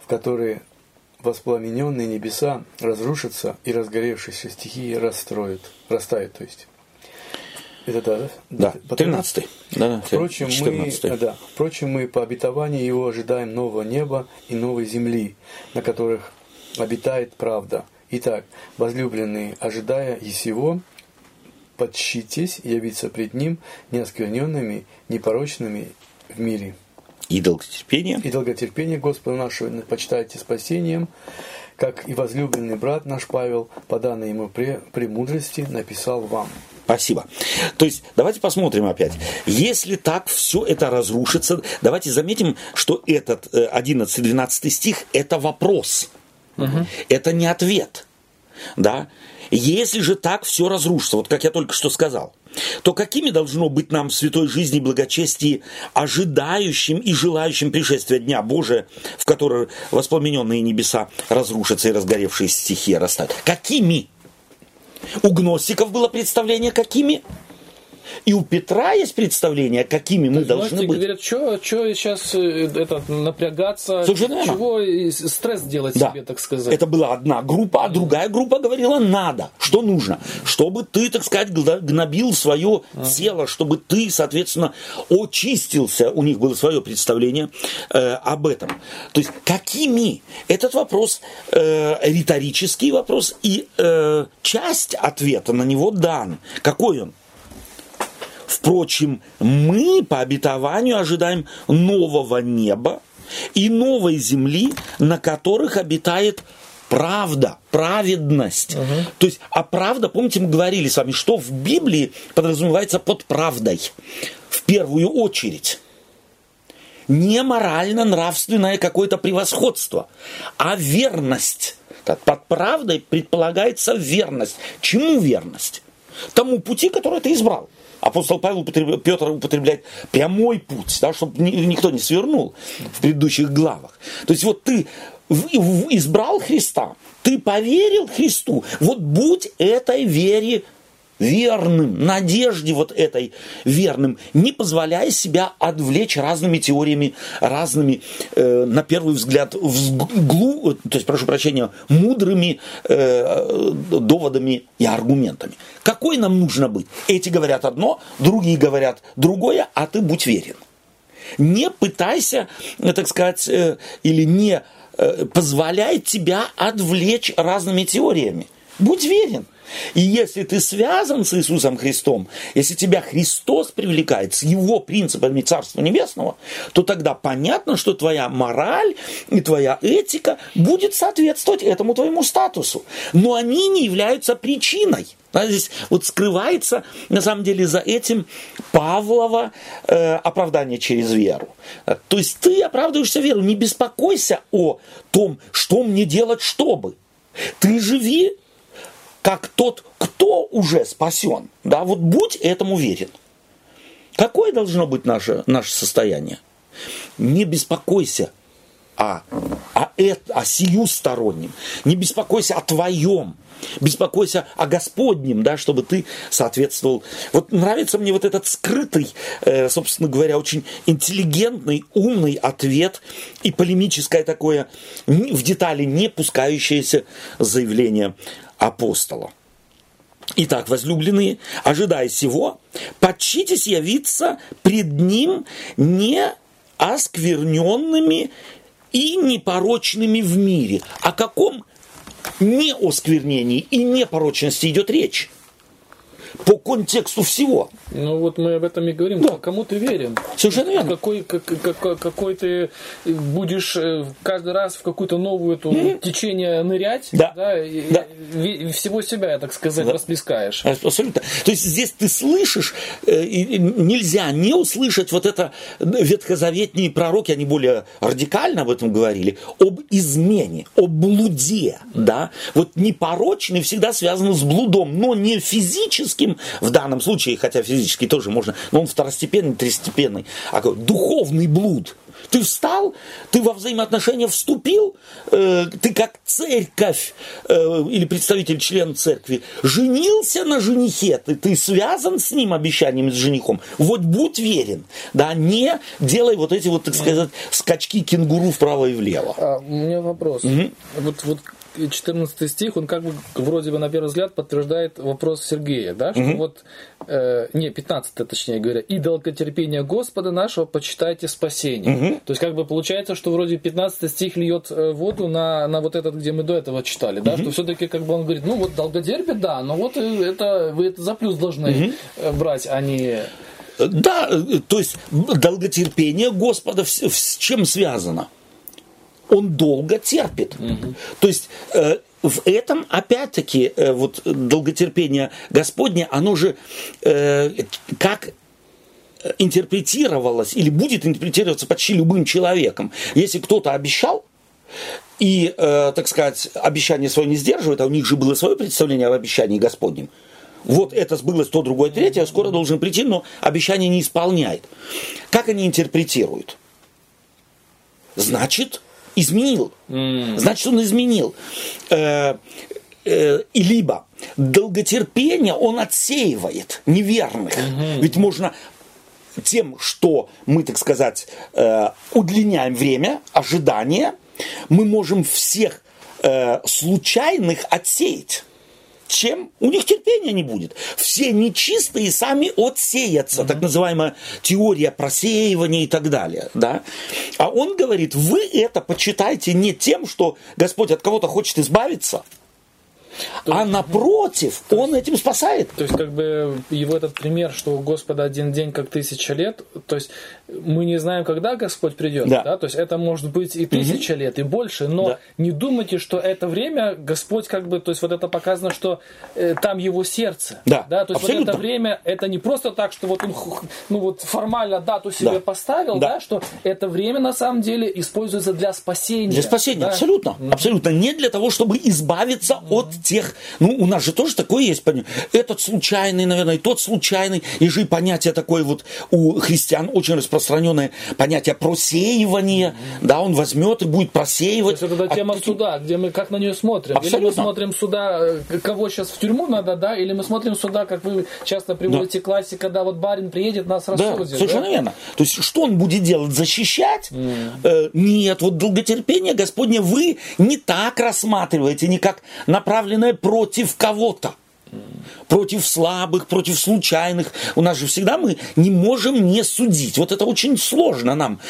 в который воспламененные небеса разрушатся и разгоревшиеся стихии расстроят, растают, то есть. Это да, да? Да, 13 да, впрочем, 14 мы, да, впрочем, мы по обетованию его ожидаем нового неба и новой земли, на которых обитает правда. Итак, возлюбленные, ожидая и сего, подщитесь явиться пред Ним неоскверненными, непорочными в мире. И долготерпение. И долготерпение Господа нашего почитайте спасением, как и возлюбленный брат наш Павел, по данной ему премудрости, написал вам. Спасибо. То есть, давайте посмотрим опять. Если так все это разрушится, давайте заметим, что этот 11-12 э, стих – это вопрос. Угу. Это не ответ. Да? Если же так все разрушится, вот как я только что сказал, то какими должно быть нам в святой жизни и благочестии, ожидающим и желающим пришествия Дня Божия, в который воспламененные небеса разрушатся и разгоревшие стихии растают? Какими? У гностиков было представление какими? И у Петра есть представление, какими мы должны быть. говорят, что сейчас это, напрягаться, Совершенно чего стресс делать да. себе, так сказать. Это была одна группа, а другая группа говорила, надо. Что нужно? Чтобы ты, так сказать, гнобил свое а. тело, чтобы ты, соответственно, очистился. У них было свое представление э, об этом. То есть, какими? Этот вопрос э, риторический вопрос, и э, часть ответа на него дан. Какой он? Впрочем, мы по обетованию ожидаем нового неба и новой земли, на которых обитает правда, праведность. Угу. То есть, а правда, помните, мы говорили с вами, что в Библии подразумевается под правдой в первую очередь. Не морально-нравственное какое-то превосходство, а верность. Так, под правдой предполагается верность. Чему верность? Тому пути, который ты избрал апостол Павел употребляет, Петр употребляет прямой путь, да, чтобы никто не свернул в предыдущих главах. То есть вот ты избрал Христа, ты поверил Христу, вот будь этой вере верным, надежде вот этой верным, не позволяя себя отвлечь разными теориями, разными, э, на первый взгляд, взглу, то есть, прошу прощения, мудрыми э, доводами и аргументами. Какой нам нужно быть? Эти говорят одно, другие говорят другое, а ты будь верен. Не пытайся, э, так сказать, э, или не э, позволяй тебя отвлечь разными теориями. Будь верен. И если ты связан с Иисусом Христом, если тебя Христос привлекает с его принципами Царства Небесного, то тогда понятно, что твоя мораль и твоя этика будет соответствовать этому твоему статусу. Но они не являются причиной. Да, здесь вот скрывается, на самом деле, за этим Павлова э, оправдание через веру. То есть ты оправдываешься веру, не беспокойся о том, что мне делать, чтобы. Ты живи как тот, кто уже спасен. Да, вот будь этому уверен. Какое должно быть наше, наше состояние? Не беспокойся о, о, это, о сию стороннем. Не беспокойся о твоем. Беспокойся о Господнем, да, чтобы ты соответствовал. Вот нравится мне вот этот скрытый, э, собственно говоря, очень интеллигентный, умный ответ и полемическое такое в детали не пускающееся заявление апостола. Итак, возлюбленные, ожидая сего, подчитесь явиться пред ним не оскверненными и непорочными в мире. О каком неосквернении и непорочности идет речь? По контексту всего. Ну вот мы об этом и говорим. Да. Кому ты верен? Совершенно верно. Какой, как, как, какой ты будешь э, каждый раз в какую-то новую эту mm-hmm. течение нырять, да. Да, и, да. И всего себя, так сказать, да. расплескаешь. Абсолютно. То есть здесь ты слышишь, э, и нельзя не услышать вот это ветхозаветные пророки, они более радикально об этом говорили, об измене, об блуде, да. Вот непорочный всегда связан с блудом, но не физически физическим в данном случае, хотя физически тоже можно, но он второстепенный, третьестепенный, а духовный блуд – ты встал, ты во взаимоотношения вступил, э, ты как церковь э, или представитель член церкви женился на женихе, ты, ты связан с ним обещанием с женихом. Вот будь верен, да, не делай вот эти вот, так сказать, скачки кенгуру вправо и влево. А, у меня вопрос. Угу. Вот, вот 14 стих, он как бы вроде бы на первый взгляд подтверждает вопрос Сергея, да, что угу. вот, э, не, 15 точнее говоря, и долготерпение Господа нашего почитайте спасение. Угу. То есть как бы получается, что вроде 15 стих льет э, воду на, на вот этот, где мы до этого читали, да, угу. что все-таки как бы он говорит, ну вот долготерпит, да, но вот это вы это за плюс должны угу. брать, а не... Да, то есть долготерпение Господа с чем связано? Он долго терпит. Угу. То есть э, в этом, опять-таки, э, вот долготерпение Господне, оно же э, как интерпретировалось или будет интерпретироваться почти любым человеком. Если кто-то обещал, и, э, так сказать, обещание свое не сдерживает, а у них же было свое представление об обещании Господнем. Вот это сбылось то, другое, третье, а скоро должен прийти, но обещание не исполняет. Как они интерпретируют? Значит, изменил. Mm. Значит, он изменил. Э, э, либо долготерпение он отсеивает неверных. Mm-hmm. Ведь можно тем, что мы, так сказать, э, удлиняем время ожидания, мы можем всех э, случайных отсеять чем у них терпения не будет. Все нечистые сами отсеятся, mm-hmm. так называемая теория просеивания и так далее. Да? А он говорит, вы это почитайте не тем, что Господь от кого-то хочет избавиться, то а напротив, то он этим спасает. То есть, как бы его этот пример, что у Господа один день как тысяча лет, то есть мы не знаем, когда Господь придет, да. да? То есть это может быть и тысяча угу. лет, и больше, но да. не думайте, что это время Господь как бы, то есть вот это показано, что э, там его сердце. Да, да? То есть Абсолютно. вот это время, это не просто так, что вот он ну вот формально дату себе да. поставил, да. да, что это время на самом деле используется для спасения. Для спасения, да? абсолютно. Абсолютно. Не для того, чтобы избавиться угу. от тех, ну, у нас же тоже такое есть понятие. Этот случайный, наверное, и тот случайный. И же понятие такое вот у христиан очень распространенное понятие просеивания. Mm-hmm. Да, он возьмет и будет просеивать. То есть это тема от... суда, где мы как на нее смотрим. Абсолютно. Или мы смотрим сюда, э, кого сейчас в тюрьму надо, да, или мы смотрим сюда, как вы часто приводите да. классик, когда вот барин приедет, нас рассудит. Да, совершенно да? верно. То есть что он будет делать? Защищать? Mm. Э, нет, вот долготерпение Господне вы не так рассматриваете, не как направленное направленное против кого-то против слабых, против случайных. У нас же всегда мы не можем не судить. Вот это очень сложно нам.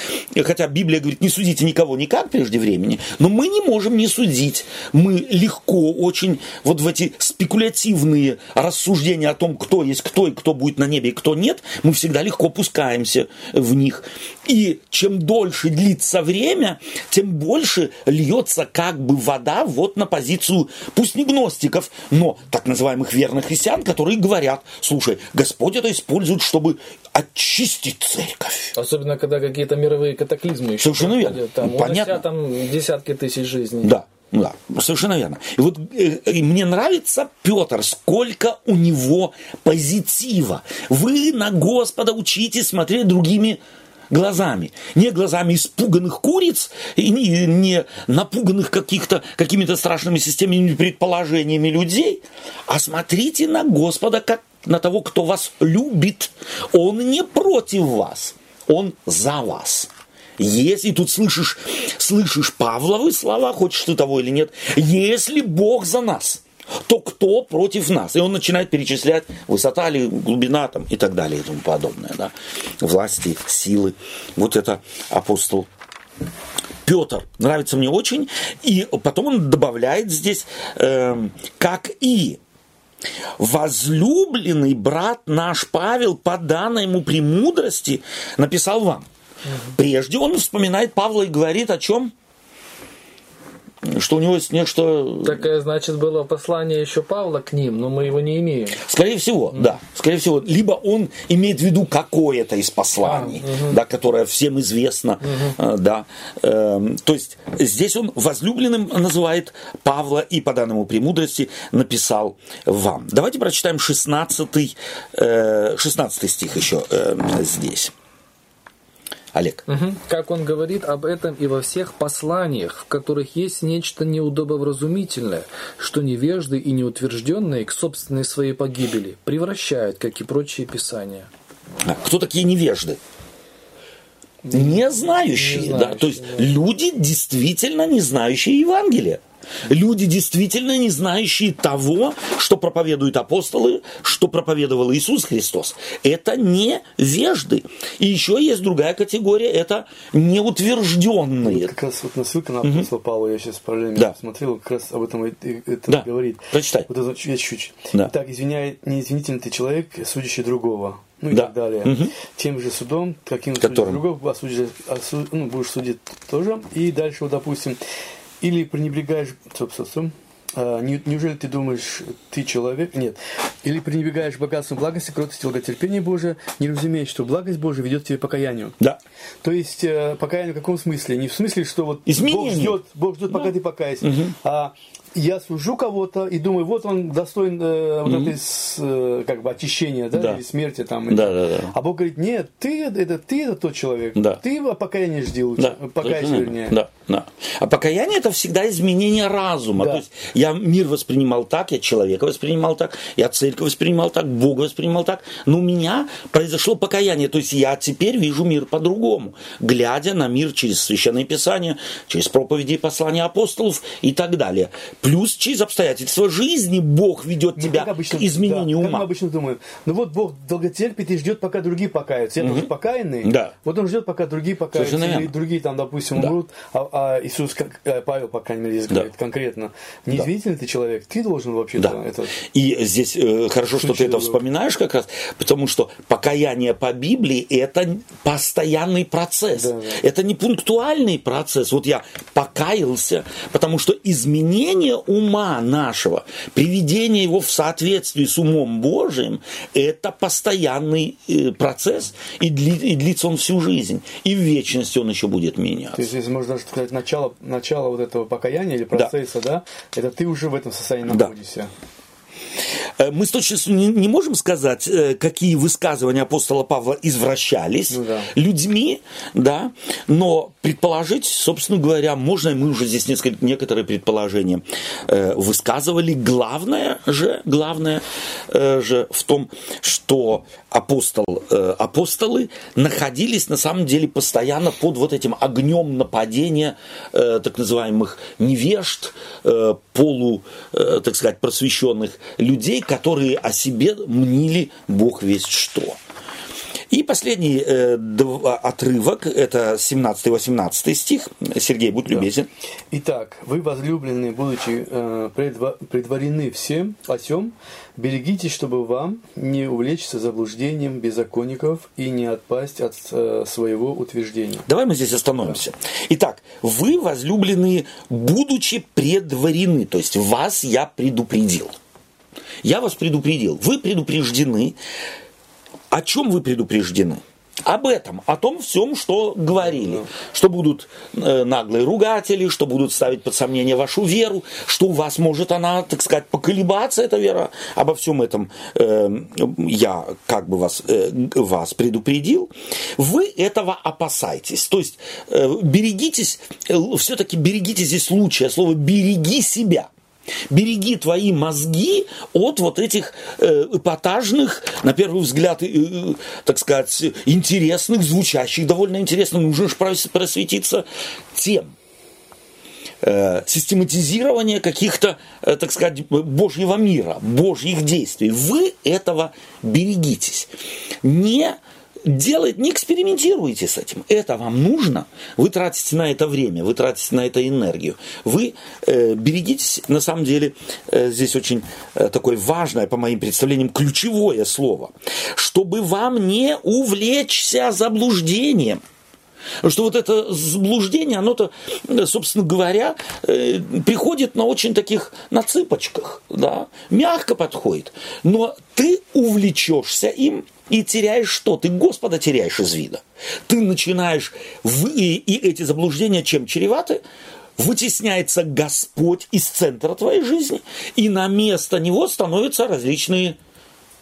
Хотя Библия говорит, не судите никого никак прежде времени, но мы не можем не судить. Мы легко очень вот в эти спекулятивные рассуждения о том, кто есть кто и кто будет на небе и кто нет, мы всегда легко пускаемся в них. И чем дольше длится время, тем больше льется как бы вода вот на позицию, пусть не гностиков, но так называемых верных христиан, которые говорят, слушай, Господь это использует, чтобы очистить церковь. Особенно, когда какие-то мировые катаклизмы еще Совершенно верно. Там, Понятно. там десятки тысяч жизней. Да. Да, совершенно верно. И вот э, и мне нравится Петр, сколько у него позитива. Вы на Господа учитесь смотреть другими глазами. Не глазами испуганных куриц и не, не напуганных каких-то, какими-то страшными системными предположениями людей, а смотрите на Господа как на того, кто вас любит. Он не против вас, он за вас. Если тут слышишь, слышишь Павловы слова, хочешь ты того или нет, если Бог за нас – то кто против нас? И он начинает перечислять высота или глубина там, и так далее и тому подобное. Да? Власти, силы. Вот это апостол Петр нравится мне очень. И потом он добавляет здесь, э, как и возлюбленный брат наш Павел по данной ему премудрости написал вам. Прежде он вспоминает Павла и говорит о чем? Что у него есть нечто... Такое, значит, было послание еще Павла к ним, но мы его не имеем. Скорее всего, mm. да. Скорее всего, либо он имеет в виду какое-то из посланий, а, угу. да, которое всем известно, угу. да. Эм, то есть здесь он возлюбленным называет Павла и по данному премудрости написал вам. Давайте прочитаем 16, 16 стих еще эм, здесь. Олег. Угу. Как он говорит об этом и во всех посланиях, в которых есть нечто неудобовразумительное, что невежды и неутвержденные к собственной своей погибели превращают, как и прочие писания. А, кто такие невежды? Не знающие, не знающие да. То есть да. люди действительно не знающие Евангелия. Люди, действительно не знающие того, что проповедуют апостолы, что проповедовал Иисус Христос. Это не вежды. И еще есть другая категория, это неутвержденные. Вот как раз вот на ссылка на апостола угу. Павла, я сейчас параллельно да. смотрел, как раз об этом это да. говорит. Прочитай. Вот это чуть-чуть. Да. Так, извиняй, неизвинительный ты человек, судящий другого ну и да. так далее. Угу. Тем же судом, каким Которым? другого осудишь, осуд, ну, будешь судить тоже. И дальше, вот, допустим, или пренебрегаешь, собственно, а, неужели ты думаешь, ты человек? Нет. Или пренебрегаешь богатством благости, кротости, долготерпения Божия, не разумеешь, что благость Божия ведет тебя к покаянию. Да. То есть э, покаяние в каком смысле? Не в смысле, что вот Изменение. Бог ждет, Бог ждет, пока да. ты покаешься, угу. а я сужу кого-то и думаю, вот он достоин э, вот mm-hmm. этой с, э, как бы очищения, да, да. или смерти там. Да, да, да. А Бог говорит, нет, ты это ты это тот человек, да. ты покаяние жди лучше, да. покайся вернее. Да, да. А покаяние это всегда изменение разума. Да. То есть я мир воспринимал так, я человека воспринимал так, я церковь воспринимал так, Бога воспринимал так, но у меня произошло покаяние, то есть я теперь вижу мир по-другому, глядя на мир через священное писание, через проповеди и послания апостолов и так далее. Плюс через обстоятельства жизни Бог ведет ну, тебя обычно, к изменению да, ума. Как мы обычно думаем, ну вот Бог долготерпит и ждет, пока другие покаются. Я угу. тоже покаянный, да. вот он ждет, пока другие покаются, или другие там, допустим, да. умрут, а, а Иисус, как, э, Павел, по крайней мере, здесь да. говорит конкретно, неизвительный да. ты человек, ты должен вообще-то да. это... И здесь э, хорошо, что ты это вспоминаешь как раз, потому что покаяние по Библии – это постоянный процесс. Да, да. Это не пунктуальный процесс. Вот я покаялся, потому что изменение ума нашего, приведение его в соответствии с умом Божиим, это постоянный э, процесс, и, дли, и длится он всю жизнь. И в вечности он еще будет меняться. То есть, если можно даже сказать, начало, начало вот этого покаяния или процесса, да, да это ты уже в этом состоянии находишься. Да. Э, мы с точностью не, не можем сказать, э, какие высказывания апостола Павла извращались ну, да. людьми, да, но предположить, собственно говоря, можно, мы уже здесь несколько, некоторые предположения э, высказывали. Главное же, главное же в том, что апостол, апостолы находились на самом деле постоянно под вот этим огнем нападения так называемых невежд, полу, так сказать, просвещенных людей, которые о себе мнили Бог весь что. И последний э, отрывок, это 17-18 стих. Сергей, будь любезен. Итак, вы, возлюбленные, будучи э, предварены всем о сем, берегитесь, чтобы вам не увлечься заблуждением беззаконников и не отпасть от э, своего утверждения. Давай мы здесь остановимся. Да. Итак, вы, возлюбленные, будучи предварены, то есть вас я предупредил – я вас предупредил. Вы предупреждены. О чем вы предупреждены? Об этом, о том всем, что говорили, что будут э, наглые ругатели, что будут ставить под сомнение вашу веру, что у вас может она, так сказать, поколебаться, эта вера. Обо всем этом э, я как бы вас, э, вас предупредил. Вы этого опасайтесь. То есть э, берегитесь, э, все-таки берегите здесь случая, слово береги себя. Береги твои мозги от вот этих э, эпатажных, на первый взгляд, э, э, так сказать, интересных, звучащих, довольно интересно, нужно же просветиться тем. Э, систематизирование каких-то, э, так сказать, Божьего мира, Божьих действий. Вы этого берегитесь. Не делает, не экспериментируйте с этим. Это вам нужно. Вы тратите на это время, вы тратите на это энергию. Вы э, берегитесь, на самом деле, э, здесь очень э, такое важное, по моим представлениям, ключевое слово. Чтобы вам не увлечься заблуждением. Что вот это заблуждение, оно-то, собственно говоря, э, приходит на очень таких, на цыпочках, да, мягко подходит. Но ты увлечешься им и теряешь что? Ты Господа теряешь из вида. Ты начинаешь, в, и, и эти заблуждения чем чреваты? Вытесняется Господь из центра твоей жизни, и на место него становятся различные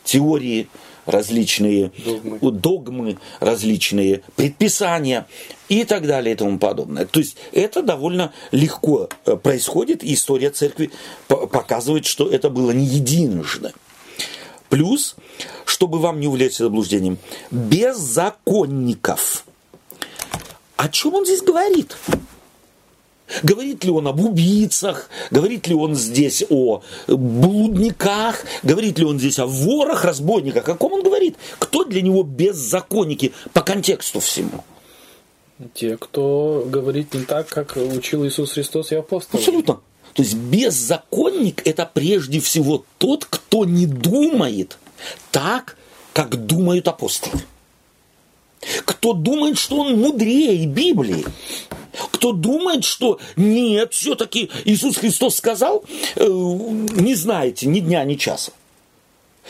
теории, различные догмы. догмы, различные предписания и так далее и тому подобное. То есть это довольно легко э, происходит, и история церкви показывает, что это было не единожды. Плюс, чтобы вам не увлечься заблуждением, беззаконников. О чем он здесь говорит? Говорит ли он об убийцах? Говорит ли он здесь о блудниках? Говорит ли он здесь о ворах, разбойниках? О ком он говорит? Кто для него беззаконники по контексту всему? Те, кто говорит не так, как учил Иисус Христос и апостолы. Абсолютно. То есть беззаконник – это прежде всего тот, кто не думает так, как думают апостолы. Кто думает, что он мудрее Библии кто думает, что нет, все-таки Иисус Христос сказал, э, не знаете ни дня, ни часа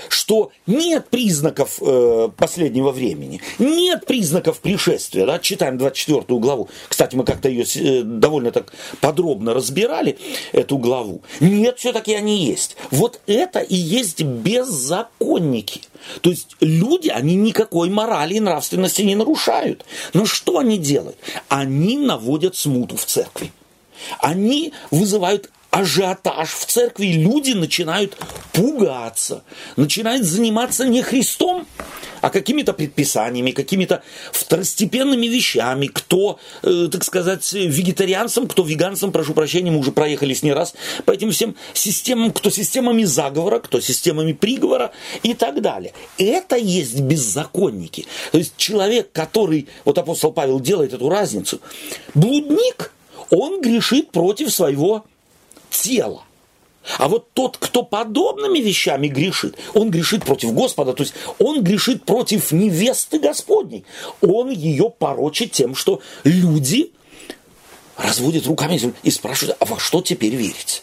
что нет признаков э, последнего времени, нет признаков пришествия. Да? Читаем 24 главу. Кстати, мы как-то ее э, довольно так подробно разбирали, эту главу. Нет, все-таки они есть. Вот это и есть беззаконники. То есть люди, они никакой морали и нравственности не нарушают. Но что они делают? Они наводят смуту в церкви. Они вызывают ажиотаж в церкви, и люди начинают пугаться, начинают заниматься не Христом, а какими-то предписаниями, какими-то второстепенными вещами. Кто, э, так сказать, вегетарианцем, кто веганцем, прошу прощения, мы уже проехались не раз по этим всем системам, кто системами заговора, кто системами приговора и так далее. Это есть беззаконники. То есть человек, который, вот апостол Павел делает эту разницу, блудник, он грешит против своего тела. А вот тот, кто подобными вещами грешит, он грешит против Господа, то есть он грешит против невесты Господней. Он ее порочит тем, что люди разводят руками и спрашивают, а во что теперь верить?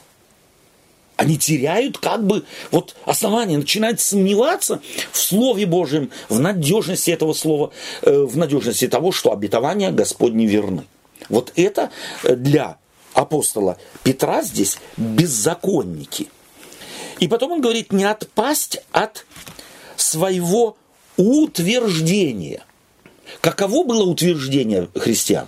Они теряют как бы вот основание, начинают сомневаться в Слове Божьем, в надежности этого Слова, э, в надежности того, что обетования Господни верны. Вот это для апостола Петра здесь беззаконники. И потом он говорит, не отпасть от своего утверждения. Каково было утверждение христиан?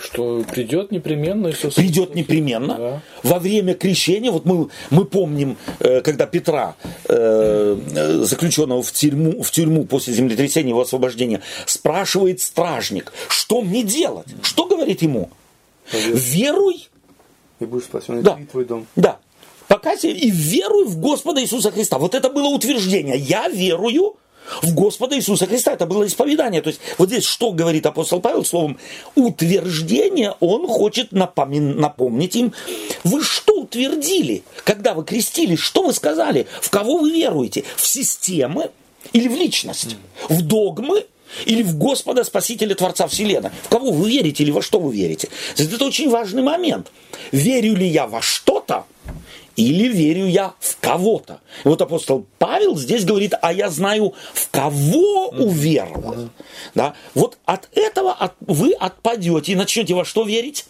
Что придет непременно Иисус. Придет непременно. Да. Во время крещения, вот мы, мы помним, э, когда Петра, э, заключенного в тюрьму, в тюрьму после землетрясения, его освобождения, спрашивает стражник, что мне делать? Что говорит ему? Веруй. И будешь спасен, да. и твой дом. Да. Покайся и веруй в Господа Иисуса Христа. Вот это было утверждение. Я верую в Господа Иисуса Христа. Это было исповедание. То есть вот здесь что говорит апостол Павел словом утверждение, он хочет напомнить, напомнить им, вы что утвердили, когда вы крестились, что вы сказали, в кого вы веруете, в системы или в личность, в догмы или в Господа Спасителя Творца Вселенной. В кого вы верите или во что вы верите? Это очень важный момент. Верю ли я во что-то, или верю я в кого-то. И вот апостол Павел здесь говорит, а я знаю, в кого уверовал. Да? Вот от этого от, вы отпадете и начнете во что верить?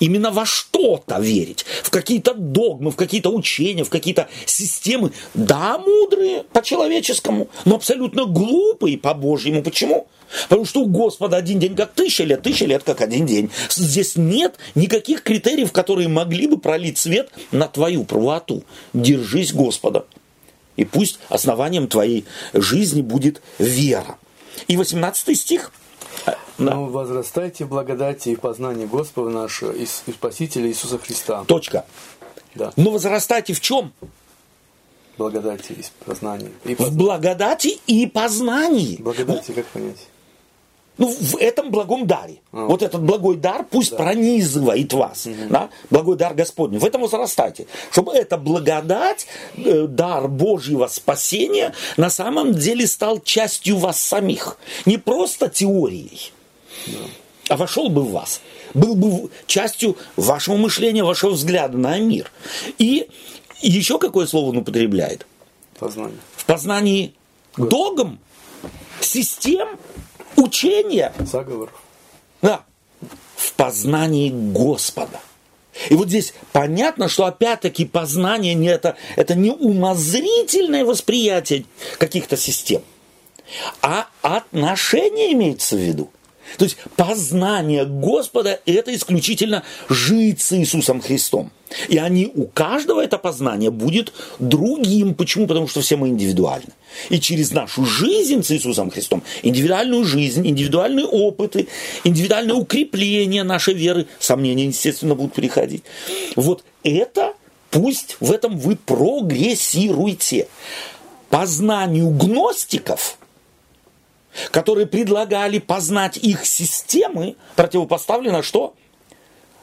Именно во что-то верить, в какие-то догмы, в какие-то учения, в какие-то системы. Да, мудрые по-человеческому, но абсолютно глупые по-божьему. Почему? Потому что у Господа один день как тысяча лет, тысяча лет как один день. Здесь нет никаких критериев, которые могли бы пролить свет на твою правоту. Держись Господа. И пусть основанием твоей жизни будет вера. И 18 стих. Но возрастайте в благодати и познании Господа нашего и Спасителя Иисуса Христа. Точка. Да. Но возрастайте в чем? Благодати и познании. И познании. В благодати и познании. Благодати как понять? Ну, в этом благом даре. А. Вот этот благой дар пусть да. пронизывает вас. Угу. Да? Благой дар Господний. В этом возрастайте. Чтобы эта благодать, э, дар Божьего спасения на самом деле стал частью вас самих. Не просто теорией, да. а вошел бы в вас. Был бы частью вашего мышления, вашего взгляда на мир. И еще какое слово он употребляет? Познание. В познании догм, систем, учения. Заговор. Да. В познании Господа. И вот здесь понятно, что опять-таки познание не это, это не умозрительное восприятие каких-то систем, а отношение имеется в виду. То есть познание Господа – это исключительно жить с Иисусом Христом. И они, у каждого это познание будет другим. Почему? Потому что все мы индивидуальны. И через нашу жизнь с Иисусом Христом, индивидуальную жизнь, индивидуальные опыты, индивидуальное укрепление нашей веры, сомнения, естественно, будут приходить. Вот это пусть в этом вы прогрессируете. Познанию гностиков – которые предлагали познать их системы, противопоставлено что?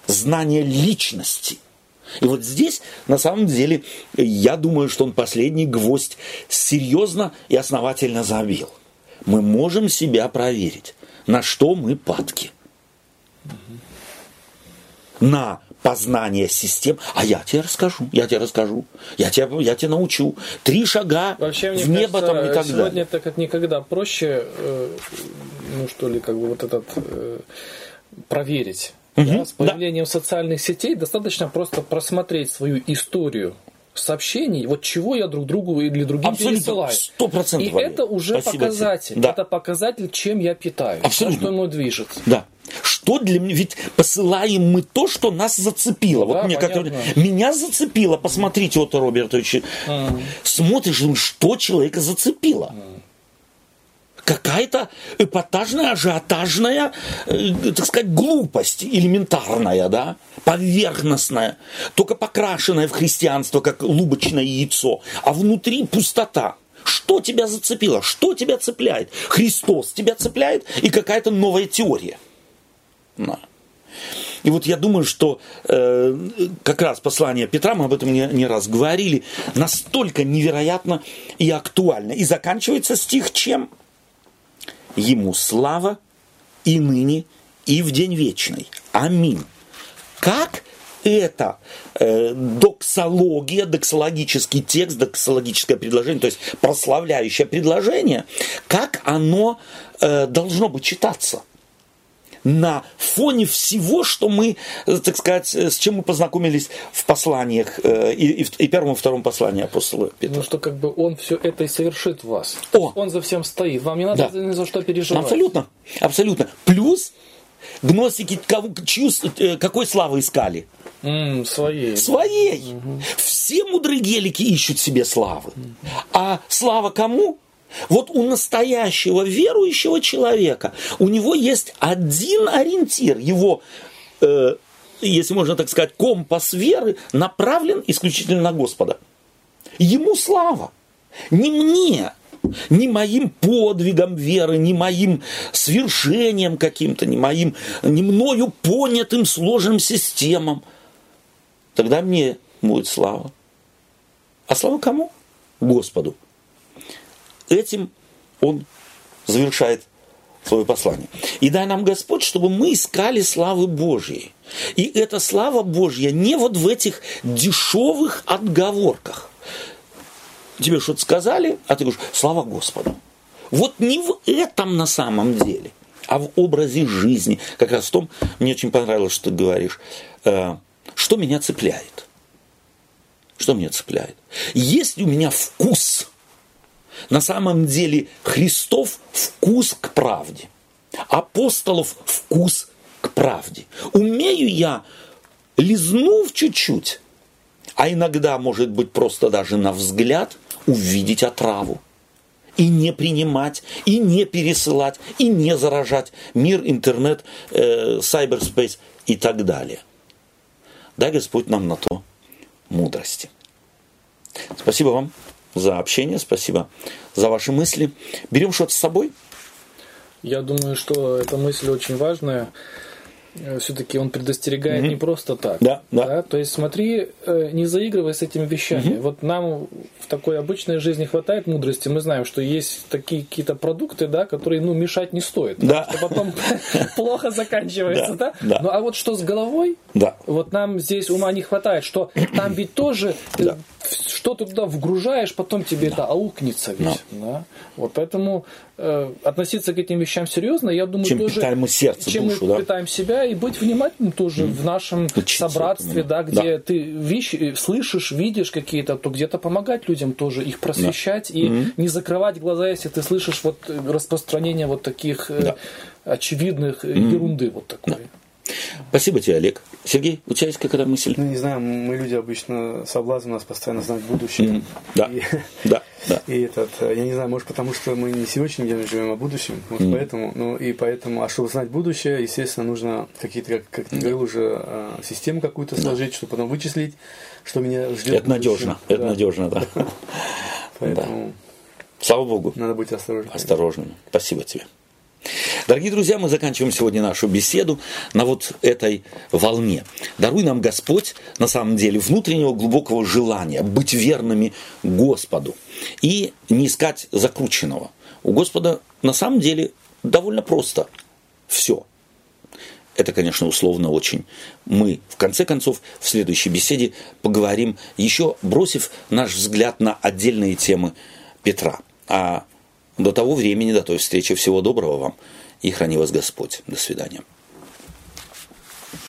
Знание личности. И вот здесь, на самом деле, я думаю, что он последний гвоздь серьезно и основательно забил. Мы можем себя проверить, на что мы падки. На познание систем, а я тебе расскажу, я тебе расскажу, я тебе, я тебе научу. Три шага Вообще, в небо кажется, там и так сегодня далее. Сегодня так как никогда проще, э, ну что ли, как бы вот этот э, проверить. Угу, да? С появлением да. социальных сетей достаточно просто просмотреть свою историю сообщений, вот чего я друг другу или другим Абсолютно, пересылаю. Сто процентов. И Валерий. это уже Спасибо показатель. Да. Это показатель, чем я питаю, Абсолютно. что мной движется. Да. Что для меня? Ведь посылаем мы то, что нас зацепило. Да, вот мне как меня зацепило. Посмотрите, вот Робертович, mm. смотришь, что человека зацепило. Mm какая-то эпатажная, ажиотажная, э, так сказать, глупость элементарная, да, поверхностная, только покрашенная в христианство, как лубочное яйцо, а внутри пустота. Что тебя зацепило? Что тебя цепляет? Христос тебя цепляет и какая-то новая теория. Да. И вот я думаю, что э, как раз послание Петра, мы об этом не, не раз говорили, настолько невероятно и актуально. И заканчивается стих чем? Ему слава и ныне, и в день вечный. Аминь. Как это э, доксология, доксологический текст, доксологическое предложение, то есть прославляющее предложение, как оно э, должно быть читаться – на фоне всего, что мы, э, так сказать, э, с чем мы познакомились в посланиях, э, и, и в и первом и втором послании апостола Петра. Ну, что как бы он все это и совершит в вас. О! Он за всем стоит. Вам не надо да. ни за что переживать. Абсолютно. Абсолютно. Плюс гностики кого, чью, какой славы искали? Mm, своей. Своей. Угу. Все мудрые гелики ищут себе славы. Угу. А слава кому? Вот у настоящего верующего человека у него есть один ориентир, его, э, если можно так сказать, компас веры направлен исключительно на Господа. Ему слава, не мне, не моим подвигом веры, не моим свершением каким-то, не моим, не мною понятым сложным системам. Тогда мне будет слава. А слава кому? Господу этим он завершает свое послание. И дай нам Господь, чтобы мы искали славы Божьей. И эта слава Божья не вот в этих дешевых отговорках. Тебе что-то сказали, а ты говоришь, слава Господу. Вот не в этом на самом деле, а в образе жизни. Как раз в том, мне очень понравилось, что ты говоришь, э, что меня цепляет. Что меня цепляет? Есть у меня вкус – на самом деле Христов вкус к правде, апостолов вкус к правде. Умею я, лизнув чуть-чуть, а иногда, может быть, просто даже на взгляд, увидеть отраву. И не принимать, и не пересылать, и не заражать мир, интернет, э, cyberspace и так далее. Дай Господь нам на то мудрости. Спасибо вам за общение, спасибо за ваши мысли. Берем что-то с собой? Я думаю, что эта мысль очень важная. Э, Все-таки он предостерегает Мгм. не просто так. Да, да. То есть смотри, э, не заигрывай с этими вещами. Вот нам в такой обычной жизни хватает мудрости. Мы знаем, что есть такие какие-то продукты, да, которые ну, мешать не стоит. Да. Что потом плохо заканчивается, Да, да? да. Ну а вот что с головой, Да. вот нам здесь ума не хватает, что там ведь тоже э, Да. Что ты туда вгружаешь, потом тебе это аукнется ведь. Да. Вот поэтому э, относиться к этим вещам серьезно, я думаю, Чем тоже питаем мы сердце, чем душу, мы да? питаем себя и быть внимательным тоже в нашем Учиться собратстве, этому, да, да. где ты вещи, слышишь, видишь какие-то, то где-то помогать людям тоже, их просвещать и не закрывать глаза, если ты слышишь вот э, распространение вот таких э, Да. очевидных э, ерунды вот такой. Спасибо тебе, Олег. Сергей, у тебя есть какая-то мысль? Ну, не знаю, мы люди обычно, соблазн у нас постоянно знать будущее. Мгм. Да. И, Да, да. и этот, я не знаю, может потому что мы не сегодняшним днем живем, а будущим. Вот поэтому, ну и поэтому, а чтобы знать будущее, естественно, нужно какие-то, как, как ты говорил уже, э, систему какую-то сложить, чтобы потом вычислить, что меня ждет. Это надежно. Это Да. надежно, да. Поэтому Слава Богу. надо быть осторожным. осторожными. Спасибо тебе. Дорогие друзья, мы заканчиваем сегодня нашу беседу на вот этой волне. Даруй нам Господь, на самом деле, внутреннего глубокого желания быть верными Господу и не искать закрученного. У Господа на самом деле довольно просто все. Это, конечно, условно очень. Мы, в конце концов, в следующей беседе поговорим, еще бросив наш взгляд на отдельные темы Петра. А до того времени, до той встречи, всего доброго вам и храни вас Господь. До свидания.